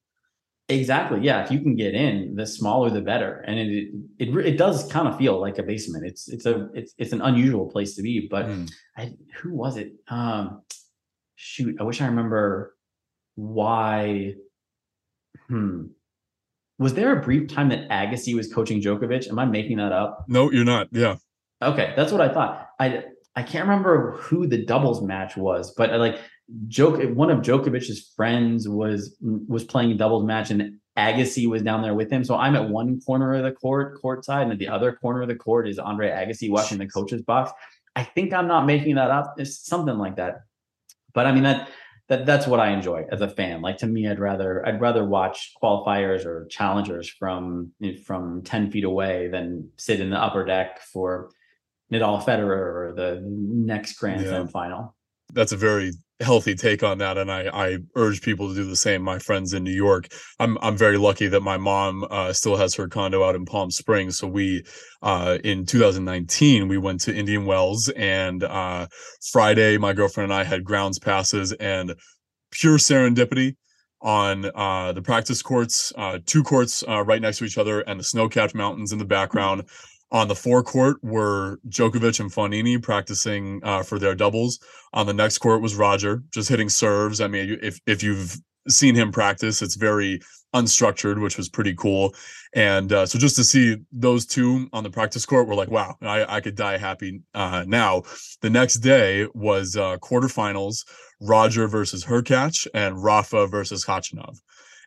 Exactly. Yeah. If you can get in, the smaller the better, and it it it does kind of feel like a basement. It's it's a it's it's an unusual place to be. But Mm. I who was it? Um, shoot, I wish I remember why. Hmm. Was there a brief time that Agassi was coaching Djokovic? Am I making that up? no you're not yeah Okay, that's what I thought. I I can't remember who the doubles match was, but like Jok, one of Djokovic's friends was was playing a doubles match, and Agassi was down there with him. So I'm at one corner of the court, court side, and at the other corner of the court is Andre Agassi watching the coach's box. I think I'm not making that up. It's something like that. But I mean that that that's what I enjoy as a fan. Like to me, I'd rather I'd rather watch qualifiers or challengers from from ten feet away than sit in the upper deck for Nadal Federer or the next Grand yeah. Slam final. That's a very healthy take on that and I, I urge people to do the same my friends in new york i'm i'm very lucky that my mom uh, still has her condo out in palm springs so we uh, in 2019 we went to indian wells and uh, friday my girlfriend and i had grounds passes and pure serendipity on uh, the practice courts, uh, two courts uh, right next to each other, and the snow-capped mountains in the background. On the forecourt were Djokovic and Fognini practicing uh, for their doubles. On the next court was Roger just hitting serves. I mean, if if you've seen him practice, it's very unstructured, which was pretty cool. And uh, so just to see those two on the practice court, we're like, wow, I, I could die happy uh, now. The next day was uh, quarterfinals, Roger versus Hurkacz and Rafa versus Khachanov.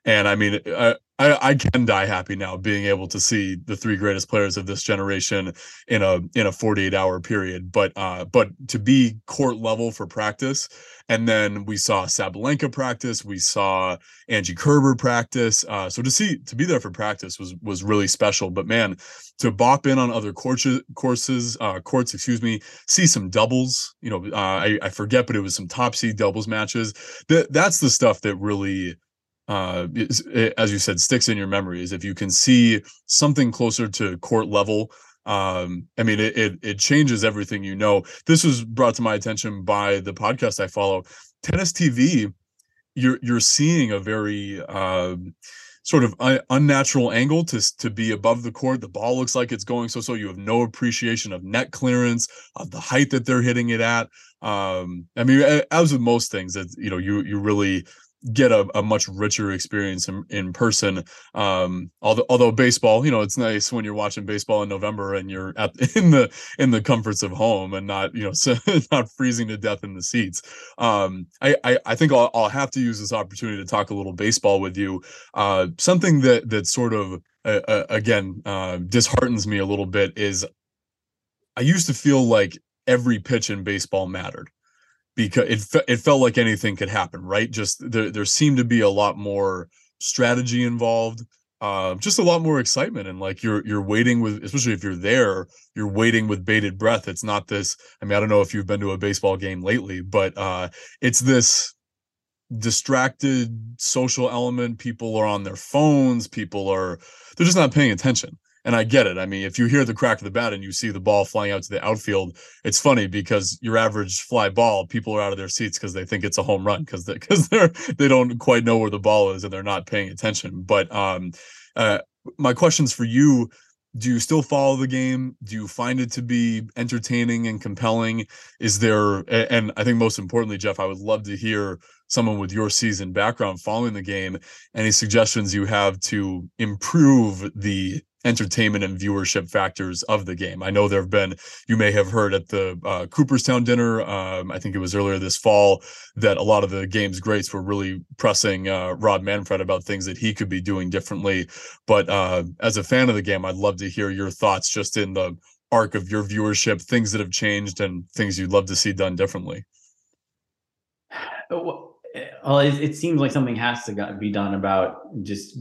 And I mean, I, I, I can die happy now being able to see the three greatest players of this generation in a in a 48 hour period. But uh, but to be court level for practice, and then we saw Sabalenka practice, we saw Angie Kerber practice. Uh, so to see to be there for practice was was really special. But man, to bop in on other courses, courses, uh, courts, excuse me, see some doubles. You know, uh, I, I forget, but it was some top seed doubles matches. That that's the stuff that really uh, as you said, sticks in your memories. If you can see something closer to court level, um, I mean, it, it, it changes everything you know. This was brought to my attention by the podcast I follow, Tennis TV. You're you're seeing a very uh, sort of un- unnatural angle to to be above the court. The ball looks like it's going so so. You have no appreciation of net clearance, of the height that they're hitting it at. Um, I mean, as with most things, that you know, you you really get a, a much richer experience in, in person. Um, although, although baseball, you know, it's nice when you're watching baseball in November and you're at in the in the comforts of home and not you know so, not freezing to death in the seats. Um, I, I, I think I'll, I'll have to use this opportunity to talk a little baseball with you. Uh, something that that sort of uh, uh, again uh, disheartens me a little bit is I used to feel like every pitch in baseball mattered because it fe- it felt like anything could happen, right? Just there there seemed to be a lot more strategy involved, uh, just a lot more excitement, and like you're you're waiting with, especially if you're there, you're waiting with bated breath. It's not this. I mean, I don't know if you've been to a baseball game lately, but uh, it's this distracted social element. People are on their phones. People are they're just not paying attention and I get it. I mean, if you hear the crack of the bat and you see the ball flying out to the outfield, it's funny because your average fly ball, people are out of their seats because they think it's a home run because they, because they're they don't quite know where the ball is and they're not paying attention. But um, uh, my questions for you: Do you still follow the game? Do you find it to be entertaining and compelling? Is there? And I think most importantly, Jeff, I would love to hear someone with your season background following the game any suggestions you have to improve the entertainment and viewership factors of the game. I know there have been, you may have heard at the uh, Cooperstown dinner, um, I think it was earlier this fall, that a lot of the game's greats were really pressing uh, Rob Manfred about things that he could be doing differently. But uh, as a fan of the game, I'd love to hear your thoughts just in the arc of your viewership, things that have changed and things you'd love to see done differently. Well, it, it seems like something has to be done about just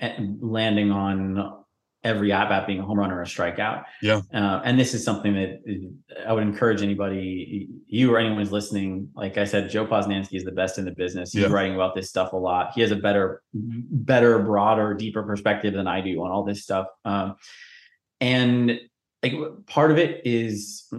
eh, landing on every at bat being a home run or a strikeout. Yeah. Uh, and this is something that I would encourage anybody, you or anyone who's listening. Like I said, Joe Posnanski is the best in the business. He's yeah. writing about this stuff a lot. He has a better, better, broader, deeper perspective than I do on all this stuff. Um, and like part of it is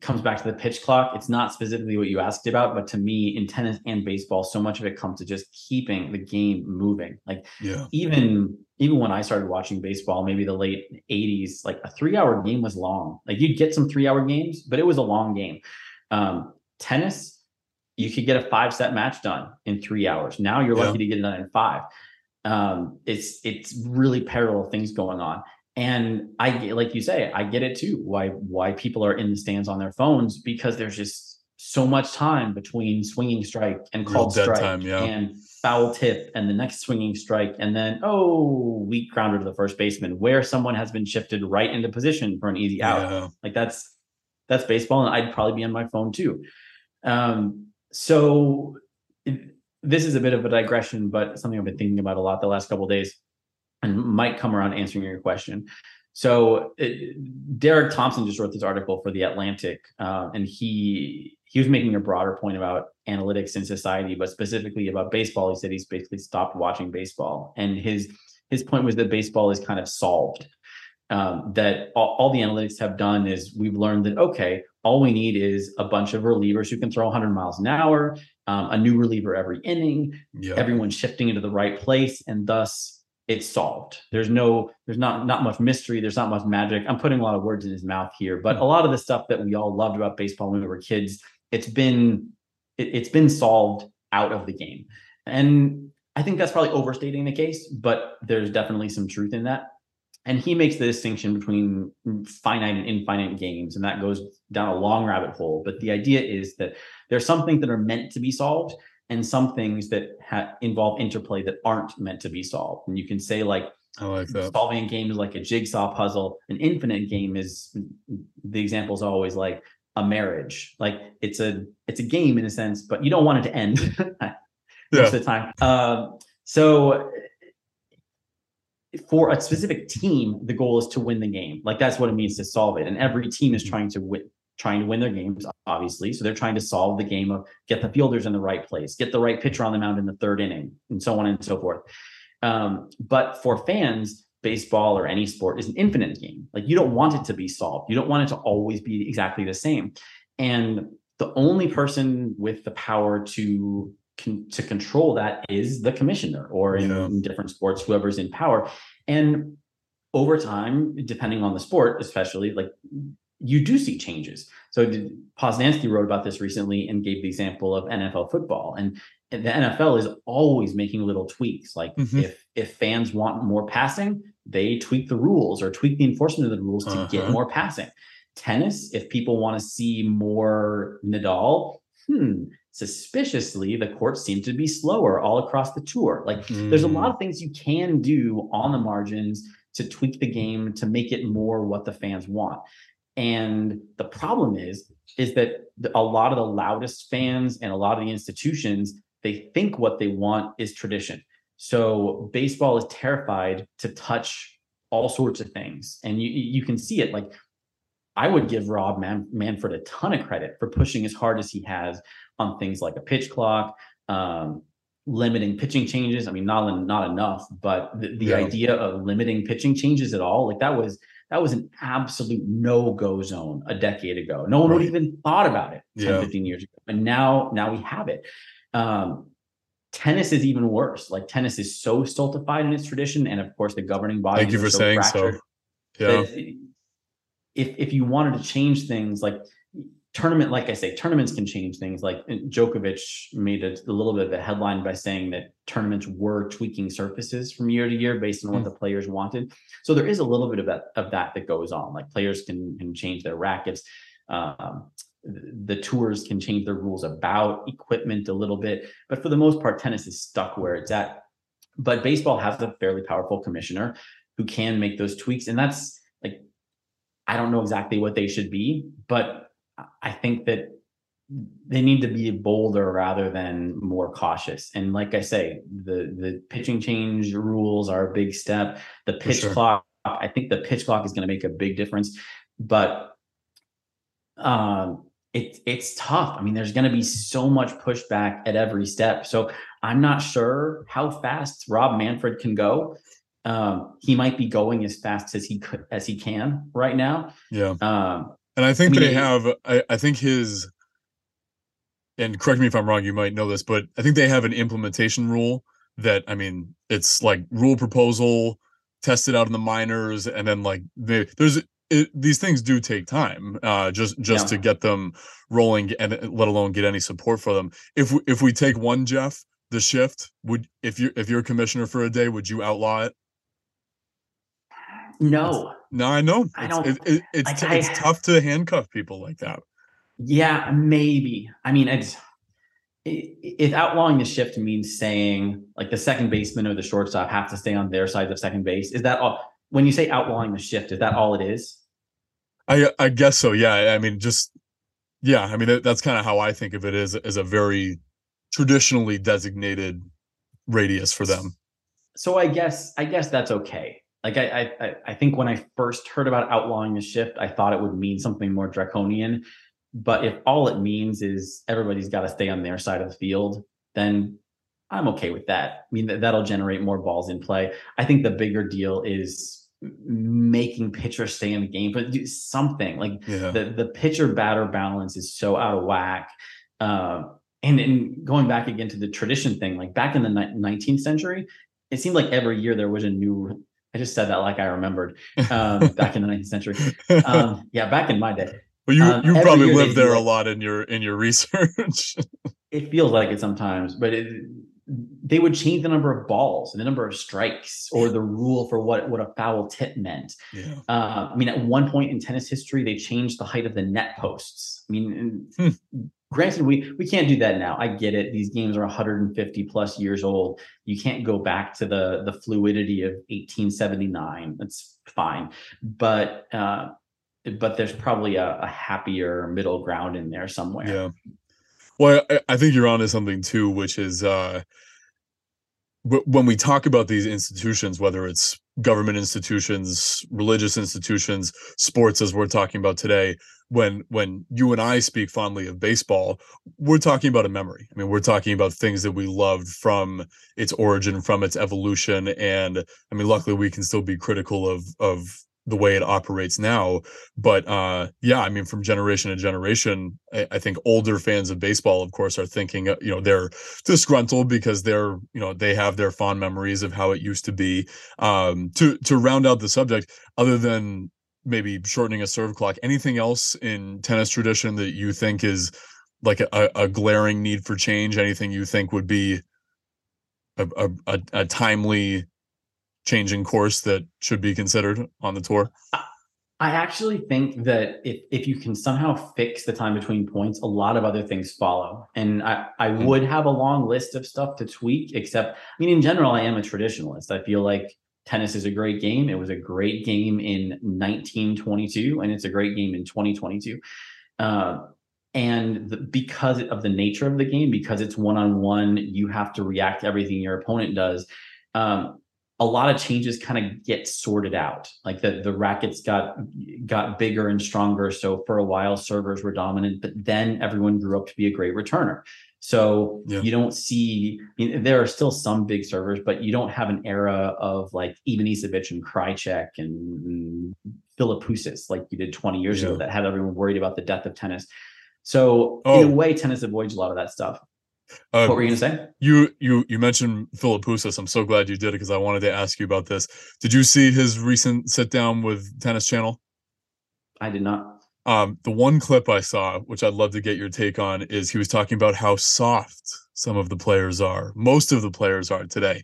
comes back to the pitch clock. It's not specifically what you asked about, but to me, in tennis and baseball, so much of it comes to just keeping the game moving. Like yeah. even even when I started watching baseball, maybe the late 80s, like a three-hour game was long. Like you'd get some three-hour games, but it was a long game. Um, tennis, you could get a five-set match done in three hours. Now you're yeah. lucky to get it done in five. Um, it's it's really parallel things going on and i like you say i get it too why why people are in the stands on their phones because there's just so much time between swinging strike and called strike time, yeah. and foul tip and the next swinging strike and then oh weak grounder to the first baseman where someone has been shifted right into position for an easy out yeah. like that's that's baseball and i'd probably be on my phone too um so this is a bit of a digression, but something I've been thinking about a lot the last couple days, and might come around answering your question. So it, Derek Thompson just wrote this article for the Atlantic, uh, and he he was making a broader point about analytics in society, but specifically about baseball. He said he's basically stopped watching baseball, and his his point was that baseball is kind of solved. Um, that all, all the analytics have done is we've learned that okay, all we need is a bunch of relievers who can throw 100 miles an hour, um, a new reliever every inning, Yeah. everyone shifting into the right place, and thus it's solved. There's no, there's not not much mystery. There's not much magic. I'm putting a lot of words in his mouth here, but a hmm. lot of the stuff that we all loved about baseball when we were kids, it's been it, it's been solved out of the game, and I think that's probably overstating the case, but there's definitely some truth in that. And he makes the distinction between finite and infinite games, and that goes down a long rabbit hole. But the idea is that there's some things that are meant to be solved, and some things that ha- involve interplay that aren't meant to be solved. And you can say like I like that. solving a game is like a jigsaw puzzle. An infinite game is the example is always like a marriage. Like it's a it's a game in a sense, but you don't want it to end most Yeah. of the time. Um, so for a specific team, the goal is to win the game. Like that's what it means to solve it. And every team is Mhm. trying to win trying to win their games, obviously. So they're trying to solve the game of get the fielders in the right place, get the right pitcher on the mound in the third inning, and so on and so forth. Um, but for fans, baseball or any sport is an infinite game. Like you don't want it to be solved. You don't want it to always be exactly the same. And the only person with the power to con- to control that is the commissioner, or in, Yeah. in different sports, whoever's in power. And over time, depending on the sport, especially like you do see changes. So Posnanski wrote about this recently and gave the example of NFL football. And, the NFL is always making little tweaks. Like Mhm. if if fans want more passing, they tweak the rules or tweak the enforcement of the rules to get Uh-huh. more passing. Tennis, if people want to see more Nadal, hmm, suspiciously the courts seem to be slower all across the tour. Like there's a Mm. lot of things you can do on the margins to tweak the game to make it more what the fans want. And the problem is, is that a lot of the loudest fans and a lot of the institutions, they think what they want is tradition. So baseball is terrified to touch all sorts of things. And you you can see it like I would give Rob Man- Manfred a ton of credit for pushing as hard as he has on things like a pitch clock, um, limiting pitching changes. I mean, not not enough, but the, the Yeah. idea of limiting pitching changes at all, like that was that was an absolute no-go zone a decade ago. No one would even thought about it 10, Yeah. 15 years ago. And now now we have it. Um, tennis is even worse. Like tennis is so stultified in its tradition, and of course the governing body. Thank you for so saying so. Yeah. if if you wanted to change things like tournament like i say tournaments can change things. Like uh, Djokovic made a, a little bit of a headline by saying that tournaments were tweaking surfaces from year to year based on what Mm. the players wanted. So there is a little bit of that of that that goes on. Like players can can change their rackets. Um, the tours can change their rules about equipment a little bit but for the most part tennis is stuck where it's at. But baseball has a fairly powerful commissioner who can make those tweaks and that's like i don't know exactly what they should be but i think that they need to be bolder rather than more cautious and like i say the the pitching change rules are a big step the pitch sure. clock i think the pitch clock is going to make a big difference but um it, it's tough. I mean, there's going to be so much pushback at every step. So I'm not sure how fast Rob Manfred can go. Um, he might be going as fast as he could as he can right now. Yeah. Um, And I think I mean, they have I, I think his and correct me if I'm wrong, you might know this, but I think they have an implementation rule that I mean it's like rule proposal tested out in the minors and then like they, there's it, these things do take time uh just just Yeah. to get them rolling and let alone get any support for them if we, if we take one jeff the shift would if you're if you're a commissioner for a day would you outlaw it no, no i know I it's don't- it, it, it's, like, t- I- it's tough to handcuff people like that yeah, maybe. I mean, it's if outlawing the shift means saying like the second baseman or the shortstop have to stay on their side of second base. Is that all? When you say outlawing the shift, is that all it is? I I guess so. Yeah. I mean, just yeah. I mean, that, that's kind of how I think of it. Is as a very traditionally designated radius for them. So I guess I guess that's okay. Like I I I think when I first heard about outlawing the shift, I thought it would mean something more draconian. But if all it means is everybody's got to stay on their side of the field, then I'm okay with that. I mean, that, that'll generate more balls in play. I think the bigger deal is making pitchers stay in the game, but do something like yeah. the the pitcher batter balance is so out of whack. Uh, and and going back again to the tradition thing, like back in the 19th century, it seemed like every year there was a new. I just said that like I remembered um, back in the 19th century. Um, yeah, back in my day. Well, you um, probably lived there a lot in your in your research. it feels like it sometimes, but it, they would change the number of balls and the number of strikes or the rule for what what a foul tip meant. Yeah. Uh, I mean, at one point in tennis history, they changed the height of the net posts. I mean, hmm. Granted, we we can't do that now. I get it; these games are 150 plus years old. You can't go back to the the fluidity of 1879. That's fine, but. Uh, but there's probably a, a happier middle ground in there somewhere. Yeah. Well, I, I think you're onto something too, which is uh, when we talk about these institutions, whether it's government institutions, religious institutions, sports, as we're talking about today, when when you and I speak fondly of baseball, we're talking about a memory. I mean, we're talking about things that we loved from its origin, from its evolution, and I mean, luckily we can still be critical of of the way it operates now. But uh, yeah, I mean, from generation to generation, I, I, think older fans of baseball, of course, are thinking, uh, you know, they're disgruntled because they're, you know, they have their fond memories of how it used to be. Um, to to round out the subject, other than maybe shortening a serve clock, anything else in tennis tradition that you think is like a, a glaring need for change? Anything you think would be a, a, a timely changing course that should be considered on the tour? I actually think that if, if you can somehow fix the time between points, a lot of other things follow. And I, I mm would have a long list of stuff to tweak, except, I mean, in general, I am a traditionalist. I feel like tennis is a great game. It was a great game in 1922, and it's a great game in 2022. Uh, and the, because of the nature of the game, because it's one on one, you have to react to everything your opponent does. Um, a lot of changes kind of get sorted out. Like the the rackets got got bigger and stronger. So for a while, servers were dominant, but then everyone grew up to be a great returner. So yeah. you don't see. I mean, there are still some big servers, but you don't have an era of like Ivanisevic and Krajicek and, and Philippoussis like you did 20 years yeah. ago that had everyone worried about the death of tennis. So oh. in a way, tennis avoids a lot of that stuff. Uh, what were you going to say? You you you mentioned Philippoussis. I'm so glad you did it because I wanted to ask you about this. Did you see his recent sit down with Tennis Channel? I did not. Um, the one clip I saw, which I'd love to get your take on, is he was talking about how soft some of the players are. Most of the players are today,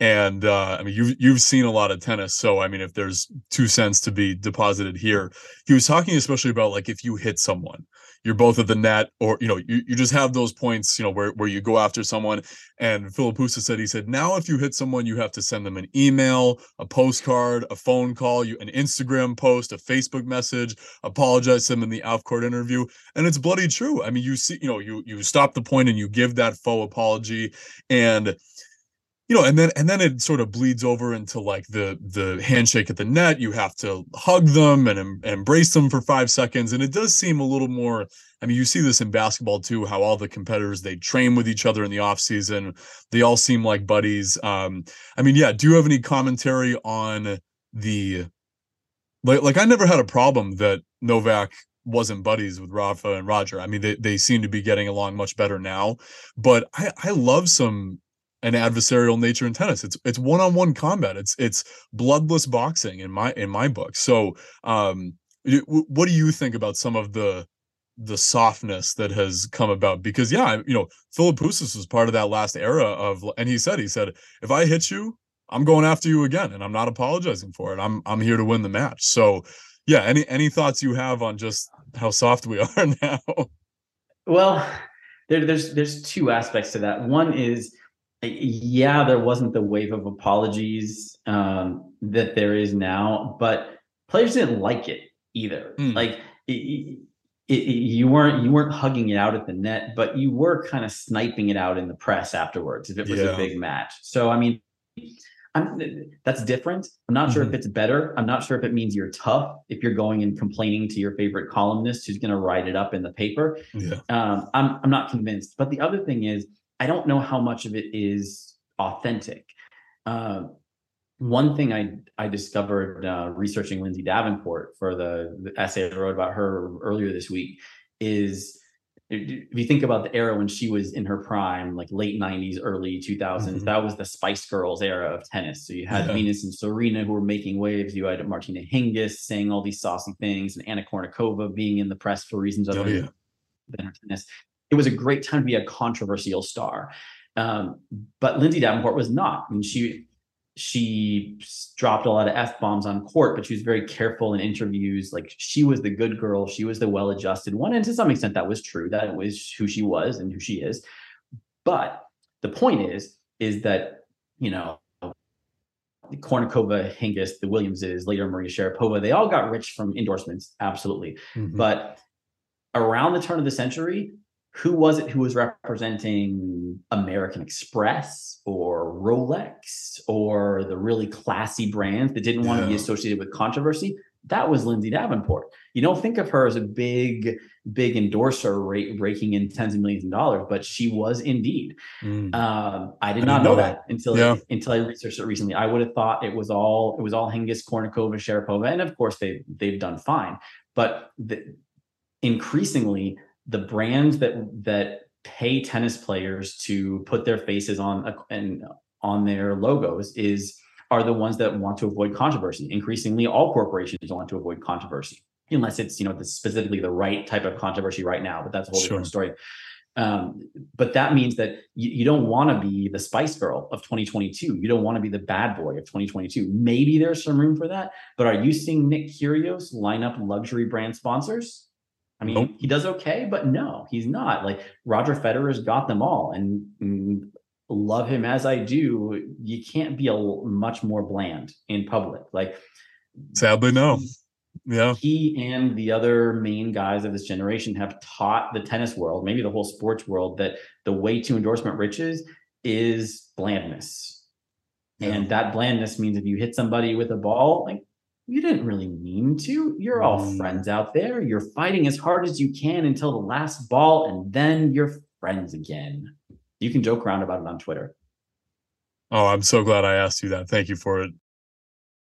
and uh, I mean you've you've seen a lot of tennis, so I mean if there's two cents to be deposited here, he was talking especially about like if you hit someone you're both at the net or you know you, you just have those points you know where, where you go after someone. And Philippoussis said he said now if you hit someone you have to send them an email a postcard a phone call you an instagram post a facebook message apologize to them in the off court interview. And it's bloody true. I mean you see you know you you stop the point and you give that faux apology. And you know and then and then it sort of bleeds over into like the the handshake at the net you have to hug them and, and embrace them for five seconds and it does seem a little more i mean you see this in basketball too how all the competitors they train with each other in the off season they all seem like buddies um i mean yeah do you have any commentary on the like like i never had a problem that novak wasn't buddies with Rafa and Roger. I mean, they, they seem to be getting along much better now. But I, I love some an adversarial nature in tennis. It's it's one on one combat. It's it's bloodless boxing in my in my book. So, um, what do you think about some of the the softness that has come about? Because yeah, you know, Philippoussis was part of that last era of, and he said he said if I hit you, I'm going after you again, and I'm not apologizing for it. I'm I'm here to win the match. So, yeah, any any thoughts you have on just how soft we are now? Well, there, there's there's two aspects to that. One is yeah, there wasn't the wave of apologies um, that there is now, but players didn't like it either. Mm. Like it, it, you weren't you weren't hugging it out at the net, but you were kind of sniping it out in the press afterwards if it was yeah. a big match. So I mean, I'm, that's different. I'm not mm-hmm. sure if mm-hmm. it's better. I'm not sure if it means you're tough if you're going and complaining to your favorite columnist who's going to write it up in the paper. Yeah. Um, I'm I'm not convinced. But the other thing is, I don't know how much of it is authentic. Uh, one thing I I discovered uh, researching Lindsay Davenport for the, the, essay I wrote about her earlier this week is if you think about the era when she was in her prime, like late '90s, early 2000s, mm-hmm. that was the Spice Girls era of tennis. So you had yeah. Venus and Serena who were making waves. You had Martina Hingis saying all these saucy things, and Anna Kournikova being in the press for reasons other oh, yeah. than tennis. It was a great time to be a controversial star. Um, but Lindsay Davenport was not. I mean, she she dropped a lot of f bombs on court, but she was very careful in interviews. Like she was the good girl, she was the well-adjusted one, and to some extent that was true. That was who she was and who she is. But the point is, is that you know, Kournikova, Hingis, the Williamses, later Maria Sharapova, they all got rich from endorsements, absolutely. Mm-hmm. But around the turn of the century, who was it who was representing American Express or Rolex or the really classy brands that didn't want to be associated with controversy? That was Lindsay Davenport. You don't think of her as a big, big endorser rate raking in tens of millions of dollars, but she was indeed. Mm. Um, I did I not know, know that, that until yeah. until I researched it recently. I would have thought it was all it was all Hingis, Kournikova, Sharapova, and of course they they've done fine. But the, increasingly, the brands that that pay tennis players to put their faces on and on their logos is are the ones that want to avoid controversy. Increasingly, all corporations want to avoid controversy, unless it's you know the, specifically the right type of controversy right now. But that's a whole sure. different story. Um, but that means that you, you don't want to be the Spice Girl of 2022. You don't want to be the bad boy of 2022. Maybe there's some room for that. But are you seeing Nick Kyrgios line up luxury brand sponsors? I mean, nope. he does okay, but no, he's not. Like Roger Federer's got them all, and, and love him as I do, you can't be a much more bland in public. Like, sadly, no. Yeah, he and the other main guys of this generation have taught the tennis world, maybe the whole sports world, that the way to endorsement riches is blandness. Yeah. And that blandness means if you hit somebody with a ball, like you didn't really mean to. You're all mm. friends out there. You're fighting as hard as you can until the last ball, and then you're friends again. You can joke around about it on Twitter. Oh, I'm so glad I asked you that. Thank you for it.